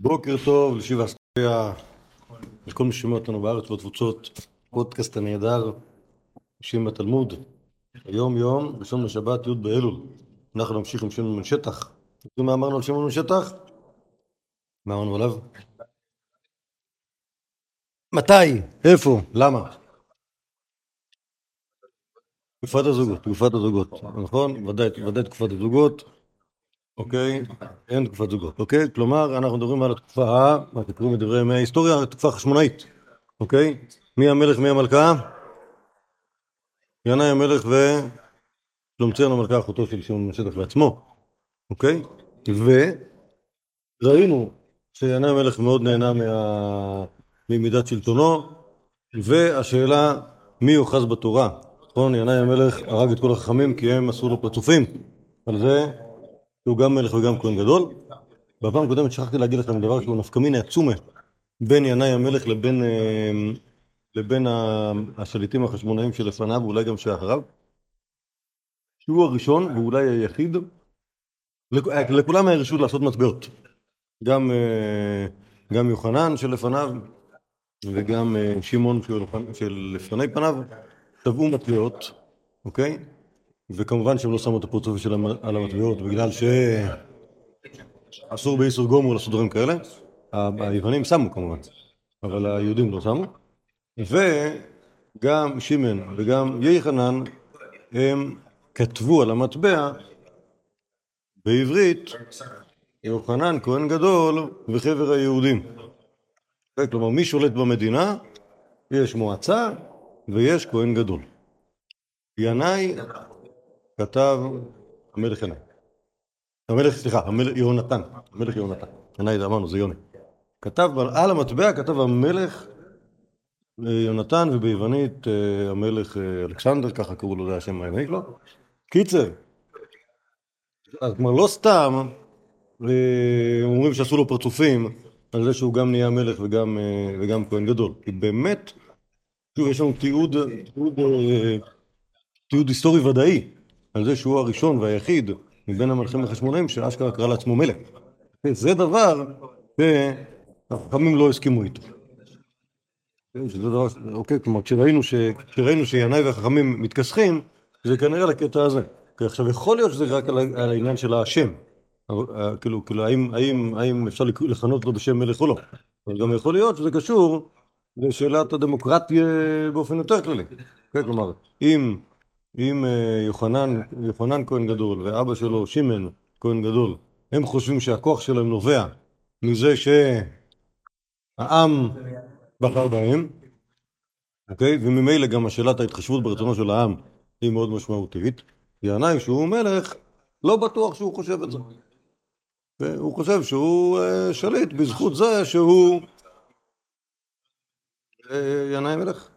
בוקר טוב לשיבה אסטריה, לכל מי ששומע אותנו בארץ ובתפוצות, פודקאסט הנהדר, נשים בתלמוד, היום יום, ראשון לשבת, י' באלול. אנחנו נמשיך עם בן שטח. יודעים מה אמרנו על שמעון בן שטח? מה אמרנו עליו? מתי? איפה? למה? תקופת הזוגות, תקופת הזוגות, נכון? ודאי, ודאי תקופת הזוגות. אוקיי? אין תקופת זוגות, אוקיי? כלומר, אנחנו מדברים על התקופה, מה תקראו מדברי ימי ההיסטוריה, התקופה החשמונאית, אוקיי? מי המלך, מי המלכה? ינאי המלך ושלומציון המלכה, אחותו של שמעון משטח בעצמו, אוקיי? וראינו שינאי המלך מאוד נהנה מה... ממידת שלטונו, והשאלה מי אוחז בתורה, נכון? ינאי המלך הרג את כל החכמים כי הם עשו לו פרצופים, על זה שהוא גם מלך וגם כהן גדול. בפעם הקודמת שכחתי להגיד לכם דבר שהוא נפקמיני עצומה בין ינאי המלך לבין, אה, לבין השליטים החשמונאים שלפניו ואולי גם שאחריו. שהוא הראשון ואולי היחיד, לכולם היה רשות לעשות מטבעות. גם, אה, גם יוחנן שלפניו וגם אה, שמעון שלפני פניו טבעו מטבעות, אוקיי? וכמובן שהם לא שמו את הפרצוף שלהם על המטבעות בגלל שאסור באיסור גומר לעשות דברים כאלה. היוונים שמו כמובן, אבל היהודים לא שמו. וגם שמן וגם יחנן הם כתבו על המטבע בעברית יוחנן כהן גדול וחבר היהודים. כלומר מי שולט במדינה? יש מועצה ויש כהן גדול. ינאי כתב המלך ינאי. המלך, סליחה, המלך יהונתן, המלך יהונתן. ינאי אמרנו, זה יוני. כתב, על המטבע כתב המלך יונתן, וביוונית אה, המלך אה, אלכסנדר, ככה קראו לו, זה השם היווני שלו. קיצר, אז כלומר לא סתם אה, אומרים שעשו לו פרצופים על זה שהוא גם נהיה מלך וגם, וגם כהן גדול. כי באמת, שוב, יש לנו תיעוד, תיעוד, תיעוד היסטורי ודאי על זה שהוא הראשון והיחיד מבין המלכים החשמונאים שאשכרה קרא לעצמו מלך. זה דבר שהחכמים לא הסכימו איתו. שזה דבר, אוקיי, כלומר כשראינו, ש, כשראינו שינאי והחכמים מתכסחים, זה כנראה לקטע הזה. עכשיו יכול להיות שזה רק על העניין של השם. אה, כאילו, כאילו האם, האם, האם אפשר לכנות לו בשם מלך או לא. אבל גם יכול להיות שזה קשור לשאלת הדמוקרטיה באופן יותר כללי. כן, כלומר, אם אם אה, יוחנן, יוחנן כהן גדול ואבא שלו שמן כהן גדול, הם חושבים שהכוח שלהם נובע מזה שהעם בחר בהם, אוקיי? וממילא גם השאלת ההתחשבות ברצונו של העם היא מאוד משמעותית. ינאי שהוא מלך, לא בטוח שהוא חושב את זה. והוא חושב שהוא uh, שליט בזכות זה שהוא uh, ינאי מלך.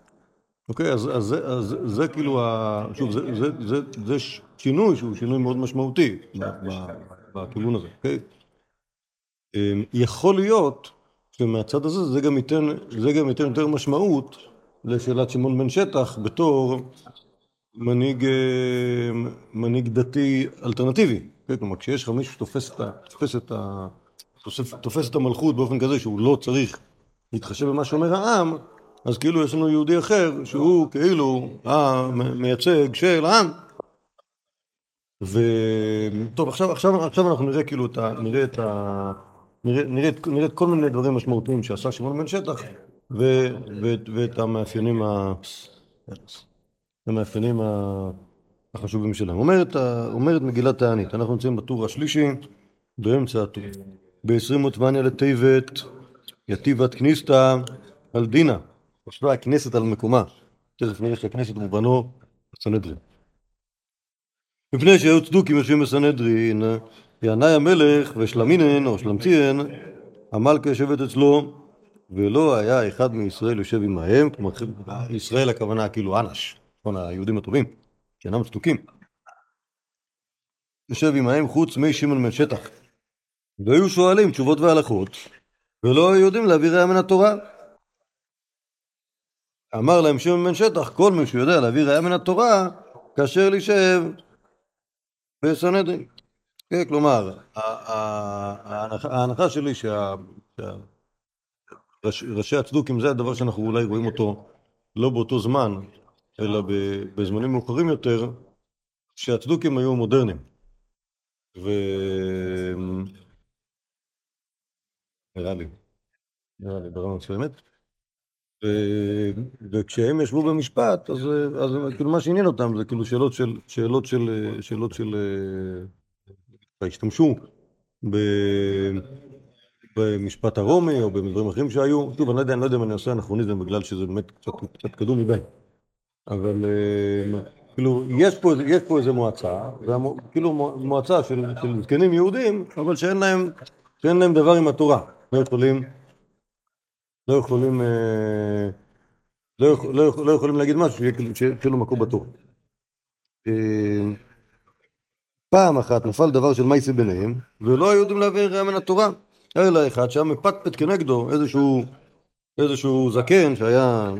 אוקיי, אז, אז, אז, זה כאילו, ה... שוב, זה, זה, זה, זה שינוי שהוא שינוי מאוד משמעותי בכיוון הזה, אוקיי? אמ, יכול להיות שמהצד הזה זה גם ייתן, זה גם ייתן יותר משמעות לשאלת שמעון בן שטח בתור מנהיג, אמ, מנהיג דתי אלטרנטיבי. כן? כלומר, כשיש לך מישהו שתופס את, את, תופס, תופס את המלכות באופן כזה שהוא לא צריך להתחשב במה שאומר העם, אז כאילו יש לנו יהודי אחר שהוא כאילו המייצג של העם. וטוב, עכשיו, עכשיו, עכשיו אנחנו נראה כאילו את ה... נראה את ה... נראה, נראה, נראה את כל מיני דברים משמעותיים שעשה שמעון בן שטח ו, ו, ואת המאפיינים, ה, המאפיינים החשובים שלהם. אומרת, אומרת מגילת תענית, אנחנו נמצאים בטור השלישי באמצע הטור. בעשרים עותמניה לטבת יתיבת כניסתא על דינה ישבה הכנסת על מקומה, תכף נראה שהכנסת מובנו בסנהדרין. מפני שהיו צדוקים יושבים בסנהדרין, ינאי המלך ושלמינן או שלמציאן, המלכה יושבת אצלו, ולא היה אחד מישראל יושב עמהם, כלומר ישראל הכוונה כאילו אנש, נכון, היהודים הטובים, שאינם צדוקים. יושב עמהם חוץ מי שמעון בן שטח. והיו שואלים תשובות והלכות, ולא היו יודעים להביא ראיה מן התורה. אמר להם שמעון בן שטח, כל מי שיודע להביא ראיה מן התורה, כאשר להישב בסנהדרין. כן, כלומר, ההנחה שלי ראש, ראשי הצדוקים זה הדבר שאנחנו אולי רואים אותו לא באותו זמן, אלא בזמנים מאוחרים יותר, שהצדוקים היו מודרניים. ו... נראה לי, נראה לי ברמה מסוימת. ו... וכשהם ישבו במשפט, אז, אז כאילו מה שעניין אותם זה כאילו שאלות של, שאלות של, שאלות של, אה, השתמשו ב... במשפט הרומי או בדברים אחרים שהיו. שוב, אני לא יודע, אני לא יודע אם אני עושה אנכרוניזם בגלל שזה באמת קצת, קצת קדום מדי. אבל אה, כאילו, יש פה, יש פה איזה מועצה, כאילו מועצה של, של זקנים יהודים, אבל שאין להם, שאין להם דבר עם התורה. לא יכולים, לא יכולים, אה, לא, יכול, לא, לא יכולים להגיד משהו שיהיה כאילו מקום בתורה. אה, פעם אחת נפל דבר של מייסי ביניהם, ולא היו יודעים להביא ראיה מן התורה. אלא אחד שהיה מפטפט כנגדו איזשהו, איזשהו זקן שהיה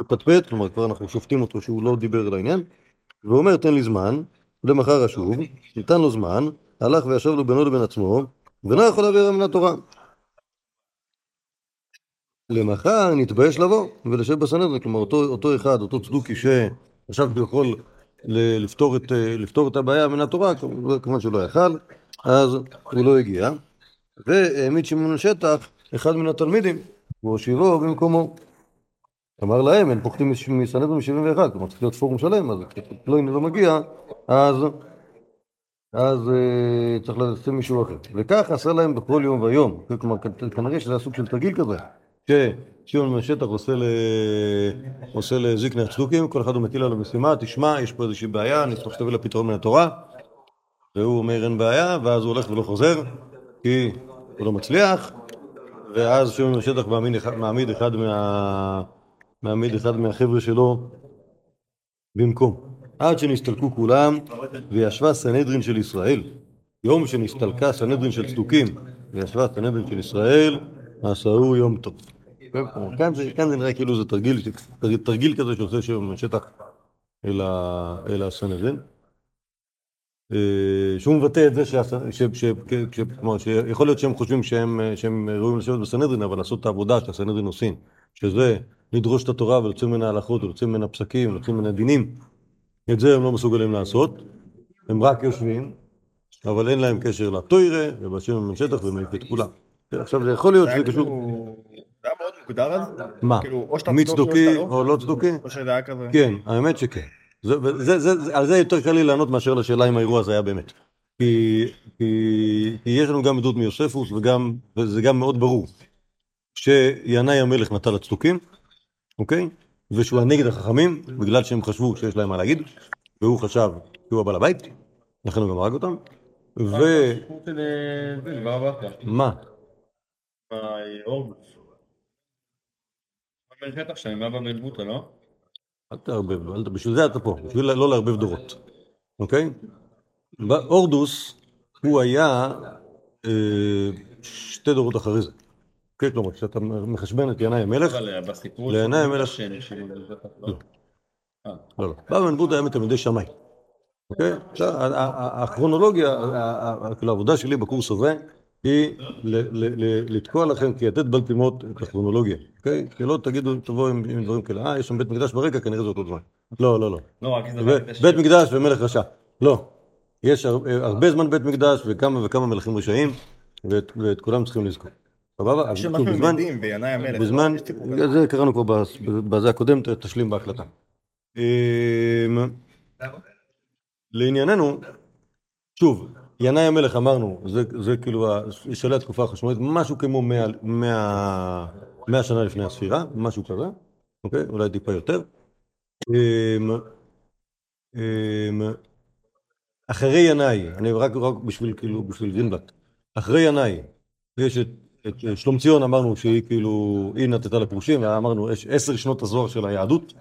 מפטפט, כלומר כבר אנחנו שופטים אותו שהוא לא דיבר על העניין, ואומר תן לי זמן, למחר אשוב, ניתן לו זמן, הלך וישב לו בינו לבין עצמו, ולא יכול להעביר מן התורה. למחר נתבייש לבוא ולשב בסנדרין, כלומר אותו, אותו אחד, אותו צדוקי שחשב שהוא יכול לפתור את, לפתור את הבעיה מן התורה, כמובן שהוא לא יכל, אז הוא לא הגיע. והעמיד שמעון השטח אחד מן התלמידים, והושיבו במקומו. אמר להם, הם פוחדים מסנדרין מ-71, כלומר צריך להיות פורום שלם, אז פלויני לא מגיע, אז, אז uh, צריך לשים מישהו אחר. וכך עשה להם בכל יום ויום, כלומר כנראה שזה הסוג של תרגיל כזה, ששמעון מהשטח עושה, לזקני הצדוקים, כל אחד הוא מטיל עליו משימה, תשמע, יש פה איזושהי בעיה, אני צריך שתביא לה פתרון מן התורה, והוא אומר אין בעיה, ואז הוא הולך ולא חוזר, כי הוא לא מצליח, ואז שמעון השטח מעמיד אחד, מעמיד אחד, מה, מעמיד אחד מהחבר'ה שלו במקום. עד שנסתלקו כולם, וישבה סנהדרין של ישראל. יום שנסתלקה סנהדרין של צדוקים, וישבה סנהדרין של ישראל, עשהו יום טוב. כאן זה, כאן זה נראה כאילו זה תרגיל, תרגיל כזה שעושה שמעון השטח אל הסנהדרין. אה, שהוא מבטא את זה שיכול להיות שהם חושבים שהם, שהם ראויים לשבת בסנהדרין, אבל לעשות את העבודה שהסנהדרין עושים, שזה לדרוש את התורה ולהוציא ממנה הלכות ולהוציא ממנה פסקים ולהוציא ממנה דינים, את זה הם לא מסוגלים לעשות, הם רק יושבים, אבל אין להם קשר לתוירה, ובשם הם שטח ומעיף את כולם. עכשיו זה יכול להיות שזה קשור... מוגדר אז? מה? מי צדוקי או לא צדוקי? או שזה היה כזה? כן, האמת שכן. זה, זה, זה, על זה יותר קל לי לענות מאשר לשאלה אם האירוע הזה היה באמת. כי, כי, כי יש לנו גם עדות מיוספוס, וגם, וזה גם מאוד ברור, שינאי המלך נטל הצדוקים, אוקיי? ושהוא היה נגד החכמים, בגלל שהם חשבו שיש להם מה להגיד, והוא חשב שהוא הבעל הבית, לכן הוא גם הרג אותם. ו... מה? שטח בא במלבוטה, לא? אל תערבב, בשביל זה אתה פה, בשביל לא לערבב דורות, אוקיי? הורדוס הוא היה אה, שתי דורות אחרי זה. כן, כלומר, כשאתה מחשבן את ינאי המלך, לינאי המלך... לא, לא, לא. בבא בן בודה היה מתלמידי שמאי. אוקיי? הכרונולוגיה, כאילו העבודה שלי בקורס הזה, היא לתקוע לכם כיתד בלטימות את הכרונולוגיה, אוקיי? כי לא תגידו, תבואו עם דברים כאלה, אה, יש שם בית מקדש ברקע, כנראה זה אותו זמן. לא, לא, לא. לא בית מקדש ומלך רשע. לא. יש הרבה זמן בית מקדש וכמה וכמה מלכים רשעים, ואת כולם צריכים לזכור. סבבה? יש משהו מדהים בינאי המלך. בזמן, זה קראנו כבר בזה הקודם, תשלים בהקלטה. אמ, לענייננו, שוב, ינאי המלך אמרנו, זה, זה כאילו שלט התקופה החשמלית, משהו כמו מאה שנה לפני הספירה, משהו כזה, אוקיי? אולי טיפה יותר. אמ, אמ, אחרי ינאי, אני רק, רק בשביל כאילו, בשביל גרינבלט, אחרי ינאי, יש את, את שלום ציון אמרנו שהיא כאילו, היא נתתה לפרושים, אמרנו יש עשר שנות הזוהר של היהדות,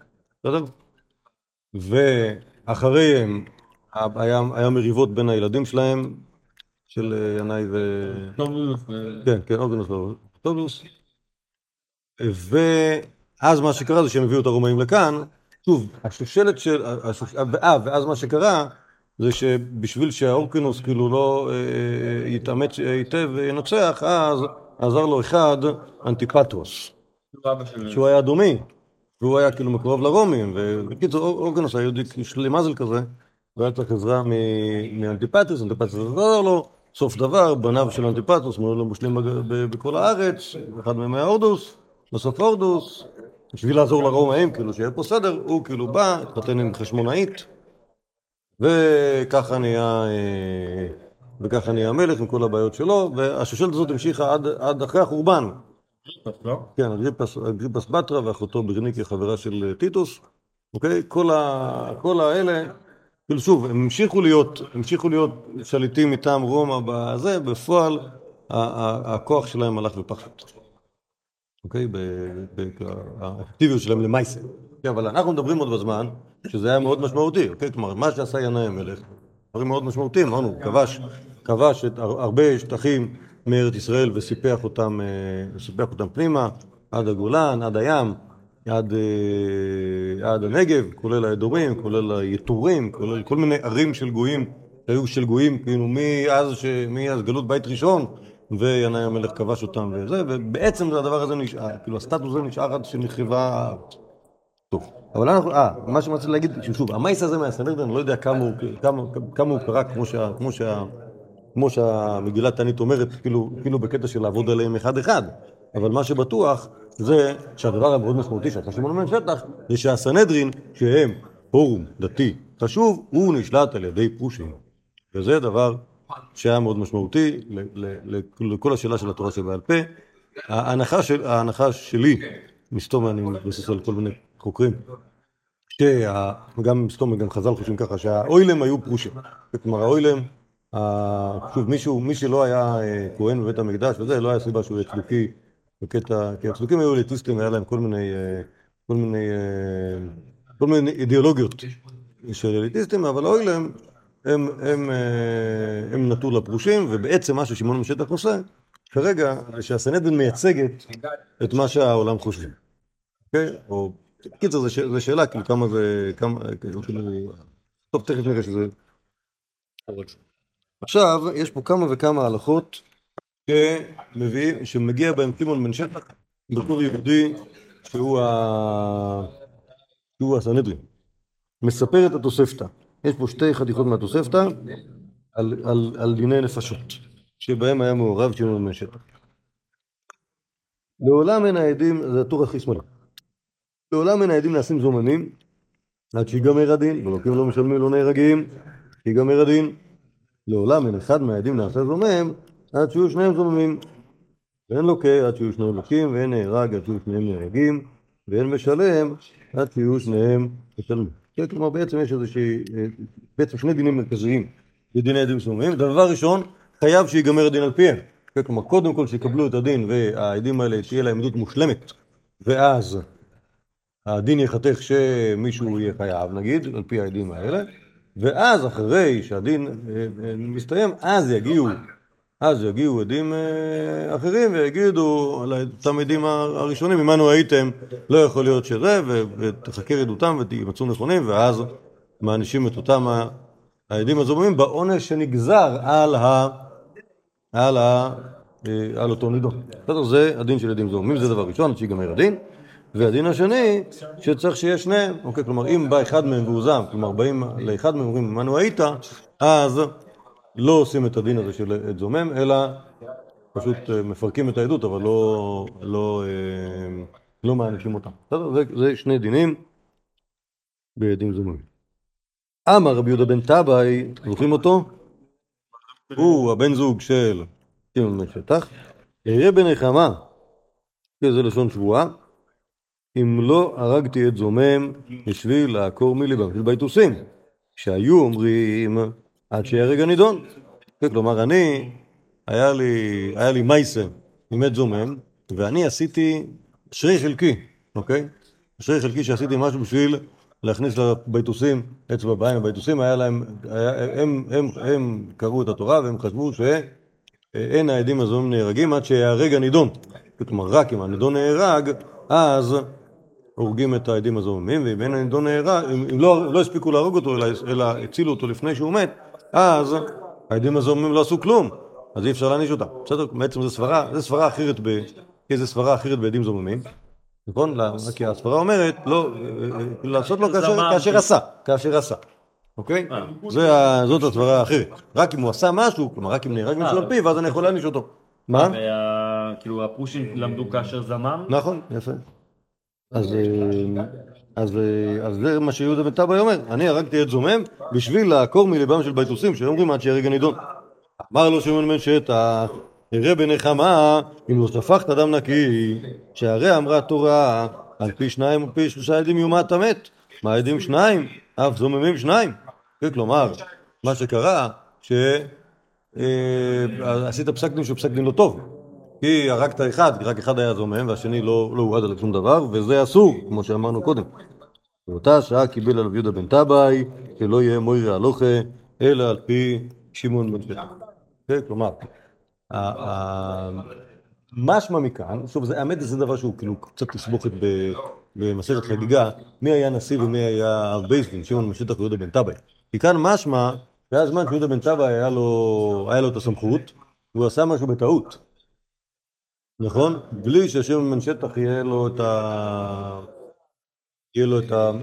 בסדר? ואחריהם היה, היה מריבות בין הילדים שלהם, של אה, ינאי ו... טובלוס. כן, כן, אוגנוס וטובלוס. ואז מה שקרה זה שהם הביאו את הרומאים לכאן, שוב, השושלת של... אה, ואז מה שקרה זה שבשביל שהאורקינוס כאילו לא אה, יתאמץ היטב וינצח, אז עזר לו אחד, אנטיפטרוס. שהוא היה דומי, והוא היה כאילו מקורב לרומים, ובקיצור, אורגנוס היה יהודי שלי מזל כזה, צריך עזרה מ- מאנטיפטרוס, אנטיפטרוס עזר לו, סוף דבר, בניו של אנטיפטרוס מונו לו מושלים בכל הארץ, אחד מהם היה הורדוס, בסוף הורדוס, בשביל לעזור לרומאים, כאילו שיהיה פה סדר, הוא כאילו בא, התחתן עם חשמונאית, וככה נהיה, אה, וככה נהיה המלך עם כל הבעיות שלו, והשושלת הזאת המשיכה עד, עד אחרי החורבן. לא? כן, אגריפס, אגריפס בתרה ואחותו ברניקי חברה של אה, טיטוס, אוקיי? כל, ה, כל האלה, כאילו שוב, הם המשיכו להיות, המשיכו להיות שליטים מטעם רומא בזה, בפועל הכוח שלהם הלך ופחת. אוקיי? האקטיביות שלהם למעשה. כן, אבל אנחנו מדברים עוד בזמן שזה היה מאוד משמעותי, אוקיי? כלומר, מה שעשה ינאי המלך, דברים מאוד משמעותיים, אמרנו, כבש, כבש הרבה שטחים מארץ ישראל וסיפח אותם, אה, אותם פנימה, עד הגולן, עד הים, עד, אה, עד הנגב, כולל האדומים, כולל היתורים, כולל כל מיני ערים של גויים, שהיו של גויים, כאילו מאז, ש... מאז גלות בית ראשון, וינאי המלך כבש אותם וזה, ובעצם הדבר הזה נשאר, כאילו הסטטוס הזה נשאר עד שנחרבה הארץ. טוב, אבל אנחנו, אה, מה שרציתי להגיד, שוב, המייס הזה מהסנהדרין, אני לא יודע כמה הוא, כמה, כמה הוא קרה כמו שה... כמו שה... כמו שהמגילת תענית אומרת, כאילו, כאילו בקטע של לעבוד עליהם אחד-אחד. אבל מה שבטוח זה שהדבר המאוד משמעותי שעשה שמעון בן שטח זה שהסנהדרין, שהם פורום דתי חשוב, הוא נשלט על ידי פרושים. וזה דבר שהיה מאוד משמעותי לכל השאלה של התורה שבעל פה. ההנחה, של, ההנחה שלי, מסתום אני מתבסס על כל מיני חוקרים, שגם מסתום וגם חז"ל חושבים ככה, שהאוילם היו פרושים. כלומר האוילם שוב, מישהו, מי שלא היה אה, כהן בבית המקדש וזה, לא היה סיבה שהוא יהיה צדוקי בקטע, כי הצדוקים היו אליטיסטים, היה להם כל מיני, אה, כל מיני, אה, כל מיני אידיאולוגיות של אליטיסטים, אבל האוילם, הם, הם, אה, הם נטו לפרושים, ובעצם מה ששמעון משטח עושה, כרגע, זה שהסנהדרין מייצגת את מה שהעולם חושבים. אוקיי? או, קיצר, זו שאלה, כאילו, כמה זה, כמה, כאילו, טוב, תכף נראה שזה... עכשיו, יש פה כמה וכמה הלכות שמביא, שמגיע בהם טימון בן שטח בתור יהודי שהוא, ה... שהוא הסנהדרין. מספר את התוספתא. יש פה שתי חתיכות מהתוספתא על, על, על דיני נפשות, שבהם היה מעורב שמעון בן שטח. לעולם אין העדים, זה הטור הכי שמאלי. לעולם אין העדים נעשים זוממים עד שיגמר הדין, ולוקים לא משלמים לא נהרגים, שיגמר הדין. לעולם אין אחד מהעדים נעשה זומם עד שיהיו שניהם זוממים. ואין לוקה עד שיהיו שניהם לוקים, ואין נהרג עד שיהיו שניהם נהרגים, ואין משלם עד שיהיו שניהם משלמים. כן, כלומר בעצם יש איזושהי, אה, בעצם שני דינים מרכזיים בדיני עדים זוממים. דבר ראשון, חייב שיגמר הדין על פיהם. כן, כלומר קודם כל שיקבלו את הדין והעדים האלה תהיה להם עדות מושלמת, ואז הדין ייחתך שמישהו יהיה חייב נגיד, על פי העדים האלה, ואז אחרי שהדין אה, אה, מסתיים, אז יגיעו, אז יגיעו עדים אה, אחרים ויגידו על אותם עדים הראשונים, עמנו הייתם, לא יכול להיות שזה, ותחקר עדותם ותמצאו נכונים, ואז מענישים את אותם העדים הזוממים בעונש שנגזר על ה... על ה... אה, על אותו נידון. בסדר, זה הדין של עדים זוממים, זה דבר ראשון, שיגמר הדין. והדין השני, שצריך שיהיה שניהם, אוקיי, כלומר אם בא אחד מהם והוא זם, כלומר באים לאחד מהם ואומרים מנו היית, אז לא עושים את הדין הזה של עד זומם, אלא פשוט אה, מפרקים את העדות, אבל לא, לא, אה, לא מענישים אותם. בסדר? זה, זה שני דינים בעדים זוממים. אמר רבי יהודה בן טבעי, זוכרים אותו? הוא הבן זוג של שמעון בן שטח, אראה בנחמה, זה לשון שבועה, אם לא הרגתי את זומם בשביל לעקור מליבם של ביתוסים, שהיו אומרים עד שיהרג הנידון. כן, כלומר, אני, היה לי, היה לי מייסה עת זומם, ואני עשיתי אשרי חלקי, אוקיי? אשרי חלקי שעשיתי משהו בשביל להכניס לביתוסים אצבע בעין. הביתוסים היה להם, היה, הם, הם, הם קראו את התורה והם חשבו שאין העדים הזוממים נהרגים עד שיהרג הנידון. כלומר, רק אם הנידון נהרג, אז הורגים את העדים הזוממים, ואם אין הנידון נהרג, אם, אם לא, לא הספיקו להרוג אותו, אלא, אלא הצילו אותו לפני שהוא מת, אז העדים הזוממים לא עשו כלום. אז אי אפשר להעניש אותה. בסדר? בעצם זו סברה, זו סברה אחרת ב... איזה סברה אחרת בעדים זוממים. נכון? כי הסברה אומרת, לא, אה, אה, לעשות לו כאשר- עשה, כאשר עשה. אוקיי? אה. זאת הסברה האחרת. רק אם הוא עשה משהו, כלומר רק אם נהרג מישהו אה. על פיו, אז אני יכול להעניש אותו. מה? כאילו הפושים למדו כאשר זמם? נכון, יפה. אז, אה, אז, אה, אז זה מה שיהודה בן טבעי אומר, אני הרגתי את זומם בשביל לעקור מליבם של ביתוסים שאומרים עד שיהרג הנידון. אמר לו שמעון בן שטח, הראה בנחמה אם לא שפכת דם נקי, שהרי אמרה התורה על פי שניים ופי שלושה עדים יומת המת. מה עדים שניים? אף זוממים שניים. כן, כלומר, מה שקרה, שעשית פסק דין שהוא פסק דין לא טוב. כי הרגת אחד, רק אחד היה זומם והשני לא, לא הועד על שום דבר, וזה אסור, כמו שאמרנו קודם. באותה שעה קיבל עליו יהודה בן טבעי, שלא יהיה מוירה הלוכה, אלא על פי שמעון בן שטח. כן, כלומר, משמע מכאן, שוב, זה, האמת זה דבר שהוא כאילו קצת תסבוכת במסכת חגיגה, מי היה נשיא ומי היה הרב בייסדין, שמעון בן שטח ויהודה בן טבעי. כי כאן משמע, שהיה זמן שיהודה בן טבעי היה לו, היה את הסמכות, והוא עשה משהו בטעות. נכון? בלי ששמעון בן שטח יהיה לו את ה... יהיה לו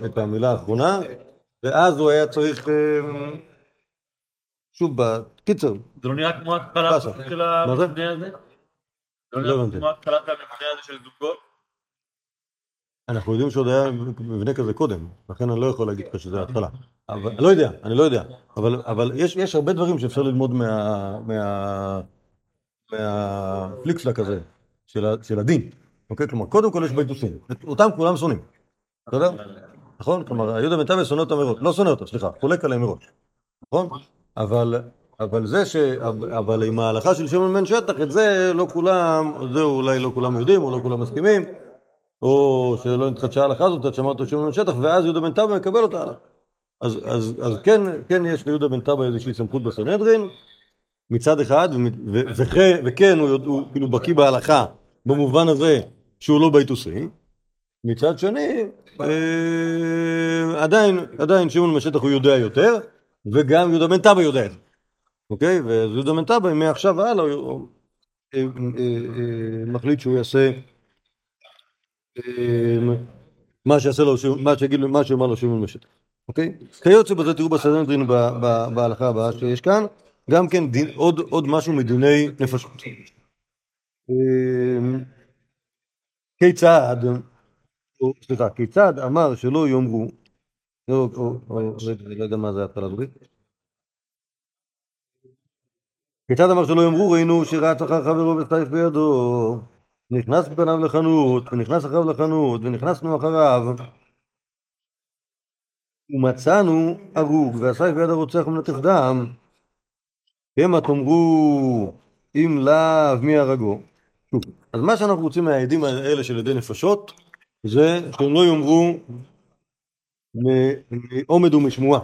את, המילה האחרונה, ואז הוא היה צריך... אה, שוב, בקיצר, זה לא נראה כמו התחלה. של? המבנה הזה? לא לא נראה. כמו התחלת המבנה הזה של זוגות? אנחנו יודעים שעוד היה מבנה כזה קודם, לכן אני לא יכול להגיד לך שזה ההתחלה. אבל, לא יודע, אני לא יודע. אבל, אבל יש, יש הרבה דברים שאפשר ללמוד מה... מה... מהפליקסלק הזה, של, הדין. אוקיי? כלומר, קודם כל יש ביתוסים. אותם כולם שונאים. בסדר? נכון? כלומר, יהודה בן טבעי שונא אותם מראש. לא שונא אותם, סליחה, חולק עליהם מראש. נכון? אבל, אבל זה ש... אבל עם ההלכה של שמעון בן שטח, את זה לא כולם, זה אולי לא כולם יודעים, או לא כולם מסכימים, או שלא נתחדשה ההלכה הזאת עד שאמרת שמעון בן שטח, ואז יהודה בן טבעי מקבל אותה. אז, אז, אז כן, כן יש ליהודה בן טבעי איזושהי סמכות בסנהדרין, מצד אחד, ו- ו- וכן, וכן הוא, יודע- הוא כאילו בקיא בהלכה, במובן הזה שהוא לא ביתוסי, מצד שני, עדיין, עדיין שמעון בן שטח הוא יודע יותר, וגם יהודה בן טבעי יודע אוקיי? ויהודה בן טבעי מעכשיו והלאה הוא- אה, אה, אה, מחליט שהוא יעשה אה, מה שיעשה לו, מה שיגיד לו, מה שאומר לו שמעון בן שטח, אוקיי? כיוצא בזה תראו בסנהדרין ב- ב- בהלכה הבאה שיש כאן, גם כן עוד, משהו מדיני נפשות. אה, כיצד, סליחה, כיצד אמר שלא יאמרו, לא, רגע, אני לא יודע מה זה ההתחלה הזאת. כיצד אמר שלא יאמרו? ראינו שרץ אחר חברו וסייף בידו, נכנס בפניו לחנות, ונכנס אחריו לחנות, ונכנסנו אחריו, ומצאנו הרוג, והסייף ביד הרוצח מנטף דם, המה תאמרו אם לאו מי הרגו. אז מה שאנחנו רוצים מהעדים האלה של עדי נפשות, זה שהם לא יאמרו מעומד ומשמועה.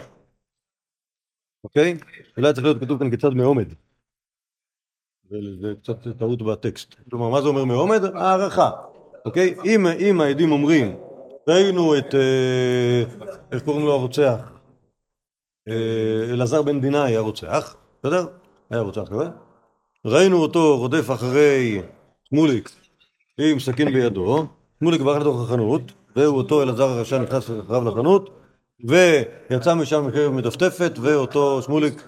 אוקיי? אולי צריך להיות כתוב כאן כיצד מעומד. זה קצת טעות בטקסט. כלומר, מה זה אומר מעומד? הערכה. אוקיי? אם, אם העדים אומרים, ראינו את, אה, איך קוראים לו הרוצח? אה, אלעזר בן דינה היה רוצח, בסדר? היה רוצח כזה. ראינו אותו רודף אחרי שמוליק עם סכין בידו, שמוליק ברח לתוך החנות, והוא אותו אלעזר הרשע נכנס אחריו לחנות, ויצא משם מקרב מדפדפת, ואותו שמוליק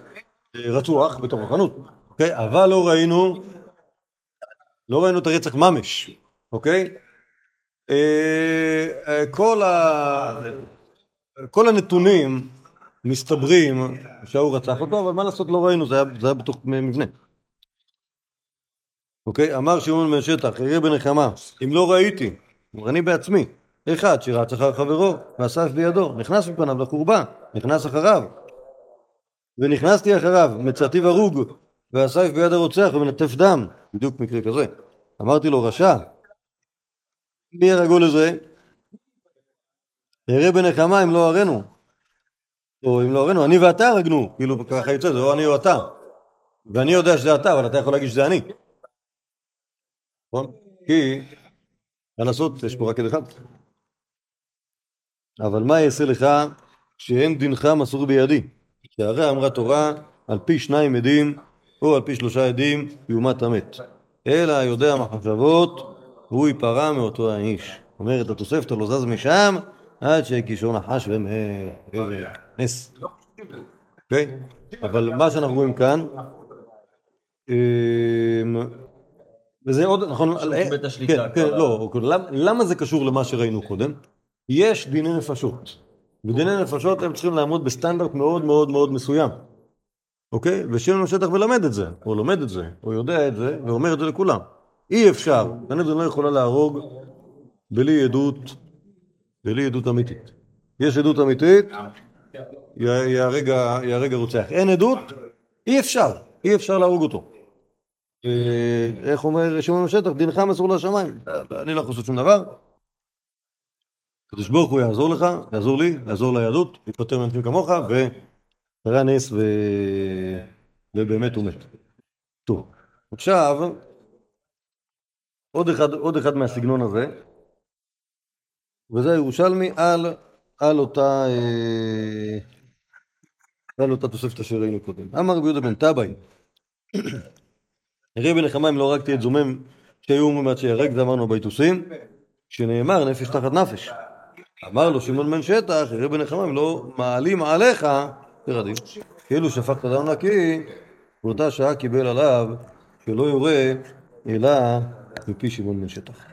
אה, רצוח בתוך החנות, אוקיי? אבל לא ראינו, לא ראינו את הרצח ממש, אוקיי? אה, אה, כל, ה... כל הנתונים מסתברים שההוא רצח אותו, אבל מה לעשות לא ראינו, זה היה, זה היה בתוך מבנה. אוקיי? אמר שמעון בן שטח, אראה בנחמה, אם לא ראיתי, אומר, אני בעצמי, אחד שרץ אחר חברו, ואסף בידו, נכנס מפניו לחורבה, נכנס אחריו. ונכנסתי אחריו, מצאתי הרוג, ואסף ביד הרוצח ומנטף דם, בדיוק מקרה כזה. אמרתי לו, רשע, מי הרגו לזה? אראה בנחמה אם לא הראנו. או אם לא הראנו, אני ואתה הרגנו, כאילו ככה יוצא, זה או אני או אתה. ואני יודע שזה אתה, אבל אתה יכול להגיד שזה אני. נכון? כי, מה לעשות, יש פה רק עד אחד. אבל מה יעשה לך שאין דינך מסור בידי? שהרי אמרה תורה, על פי שניים עדים, או על פי שלושה עדים יומת המת. אלא יודע מחשבות, הוא ייפרע מאותו האיש. אומרת התוספתא לא זז משם עד שהקישור נחש. איזה נס. אוקיי? אבל מה שאנחנו רואים כאן, אמ, וזה עוד, נכון, על- את השליטה, כן, כן, ה- לא, למה- למה זה קשור למה שראינו קודם? יש דיני נפשות, ודיני נפשות הם צריכים לעמוד בסטנדרט מאוד מאוד מאוד מסוים, אוקיי? ושמעון בשטח ולמד את זה, או לומד את זה, או יודע את זה, ואומר את זה לכולם. אי אפשר, עדן לא יכולה להרוג בלי עדות, בלי עדות אמיתית. יש עדות אמיתית, י- ייהרג ה- ייהרג הרוצח. אין עדות, אי אפשר, אי אפשר להרוג אותו. אה, איך אומר שמעון בשטח? דינך מסור לשמיים. אני לא יכול לעשות שום דבר. הקדוש ברוך הוא יעזור לך, יעזור לי, יעזור ליהדות, יפטר מאנשים כמוך, וקרה נס ו... ובאמת הוא מת. טוב, עכשיו, עוד אחד, עוד אחד מהסגנון הזה, וזה הירושלמי על, על אותה, אה, על אותה תוספת אשר ראינו קודם. אמר רבי יהודה בן טבעי, הרי בנחמה אם לא הרגתי את זומם שהיו אומרים עד שיהרג, זה אמרנו ביתוסים, שנאמר נפש תחת נפש. אמר לו שמעון בן שטח, הרי בנחמה אם לא מעלים עליך, תרדים, כאילו שפכת דם נקי, באותה שעה קיבל עליו שלא יורה אלא מפי שמעון בן שטח.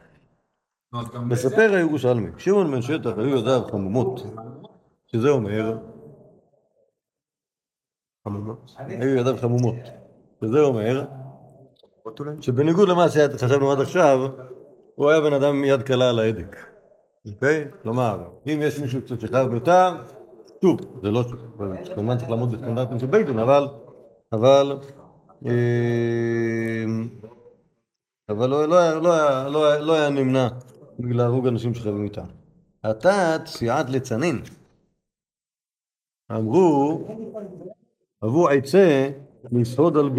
מספר הירושלמי, שמעון בן שטח היו ידיו חמומות, שזה אומר, חמומות, היו ידיו חמומות, שזה אומר, שבניגוד למה שחשבנו עד עכשיו, הוא היה בן אדם עם יד קלה על ההדק, אוקיי? כלומר, אם יש מישהו קצת שחייב ביותר, שוב, זה לא, כמובן צריך לעמוד בסטנדרטים של בייטון, אבל, אבל, אה, אבל לא, לא, לא, לא, היה- נמנע מלהרוג אנשים שחייבים איתם. עתת סיעת ליצנין. אמרו, אבו עצה לסעוד על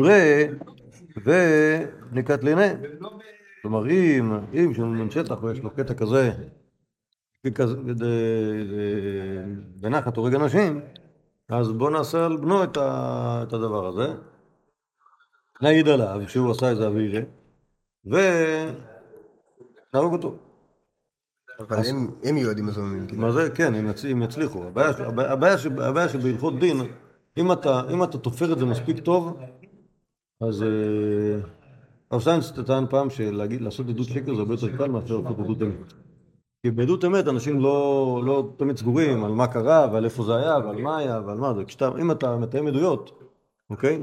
ברה ונקטלנה. כלומר, אם, אם בן שטח ויש לו קטע כזה, ד- ד- בנחת הורג אנשים, אז בוא נעשה על בנו את, הדבר הזה, נעיד עליו שהוא עשה איזה אווירה, ונהרוג אותו. אבל הם- יהיו עדים מזוממים. כאילו. מה זה? כן, הם, יצ... הם יצליחו. הבעיה, שבהלכות דין, אם אתה תופר את זה מספיק טוב, אז... אה, הרב שטיינץ טען פעם שלעשות עדות שקר זה הרבה יותר קל מאשר לעשות עדות אמת. כי בעדות אמת אנשים לא, לא תמיד סגורים על מה קרה ועל איפה זה היה ועל מה היה ועל מה זה. כשאתה, אם אתה מתאם עדויות, אוקיי?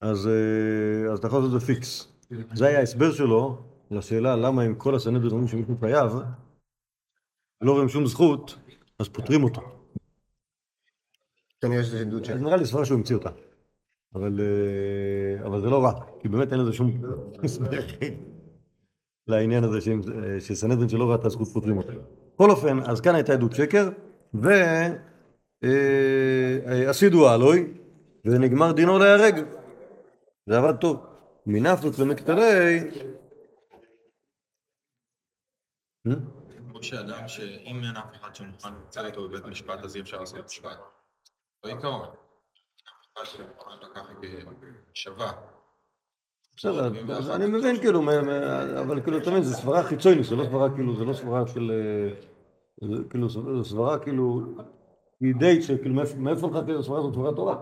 אז, אה, אז אתה יכול לעשות את זה פיקס. זה היה ההסבר שלו לשאלה למה עם כל הסנהדרין אומרים שמישהו חייב, לא רואים שום זכות, אז פותרים אותו. כנראה שזה עדות של... נראה לי סברה שהוא המציא אותה. אבל, אה, אבל זה לא רע, כי באמת אין לזה שום הסבר לעניין הזה שאם- אה, שסנהדרין שלא ראתה זכות פותרים אותה. בכל אופן, אז כאן הייתה עדות שקר, ועשידו אלוי, ונגמר דינו להיהרג. זה עבד טוב. מנפלות למקטלי... אה? כמו שאדם שאם אין אף אחד שמוכן לצאת איתו בבית משפט אז אי אפשר לעשות משפט. בעיקרון. אף אחד שמוכן לקחת שווה. בסדר, אז אני מבין כאילו, אבל כאילו, אתה מבין, זה סברה חיצונית, זה לא סברה כאילו, זה לא סברה של... אה, זה כאילו, זו סברה כאילו, היא די, שכאילו, מאיפה- לך כאילו סברה זאת סברה טובה?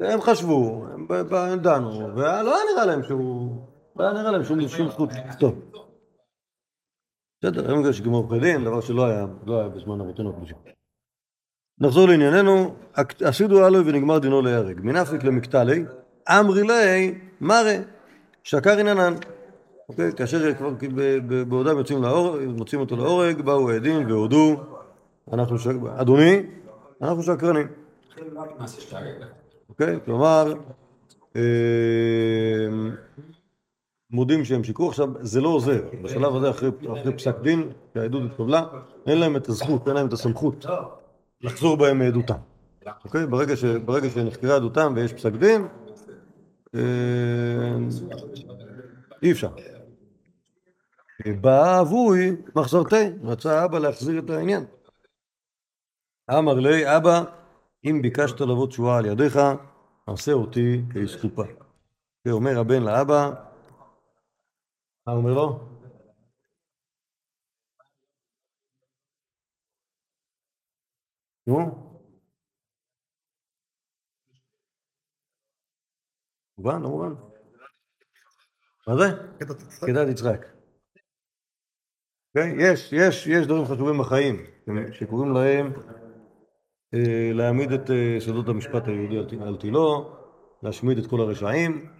הם חשבו, הם דנו, ולא היה נראה להם שהוא... לא היה נראה להם שום זכות. טוב. בסדר, הם גם שגמור עורכי דין, דבר שלא היה, לא בזמן אבותינו הקדושים. נחזור לענייננו, עשידו אלוהי ונגמר דינו להיהרג. מנפיק למקטלי, אמרי לי מרא, שקר עניינן. אוקיי, כאשר כבר בעודם יוצאים להורג, מוצאים אותו להורג, באו העדים והודו, אנחנו ש... אדוני, אנחנו שקרנים. אוקיי, כלומר, אה, מודים שהם שיקרו. עכשיו, זה לא עוזר. בשלב הזה, אחרי פסק דין, שהעדות התקבלה, אין להם את הזכות, אין להם את הסמכות לחזור בהם מעדותם. אוקיי? ברגע, ש, ברגע שנחקרה עדותם ויש פסק דין, אה, אי אפשר. בא אבוי מחזרתי, רצה אבא להחזיר את העניין. אמר לי, אבא, אם ביקשת לבוא תשועה על ידיך, עשה אותי כאיש חופה. ואומר הבן לאבא, מה אומר לו? נו? מובן? לא מובן? מה זה? כדת יצחק. כן, יש, יש, יש דברים חשובים בחיים, שקוראים להם אה, להעמיד את אה, יסודות המשפט היהודי על תילו, להשמיד את כל הרשעים,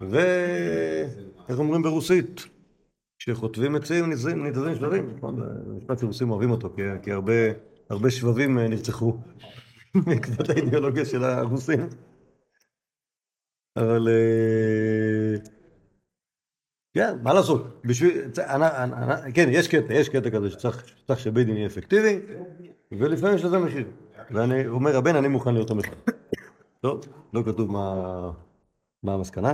ואיך אומרים ברוסית? כשחוטבים עצים ניתזים נכון? זה משפט שרוסים אוהבים אותו, כי הרבה, הרבה שבבים אה, נרצחו בעקבות האידיאולוגיה של הרוסים. אבל אה, כן, מה לעשות? כן, יש קטע, יש קטע כזה שצריך שבית דין יהיה אפקטיבי, ולפעמים יש לזה מחיר. ואני אומר, הבן, אני מוכן להיות המחיר. טוב, לא כתוב מה, המסקנה,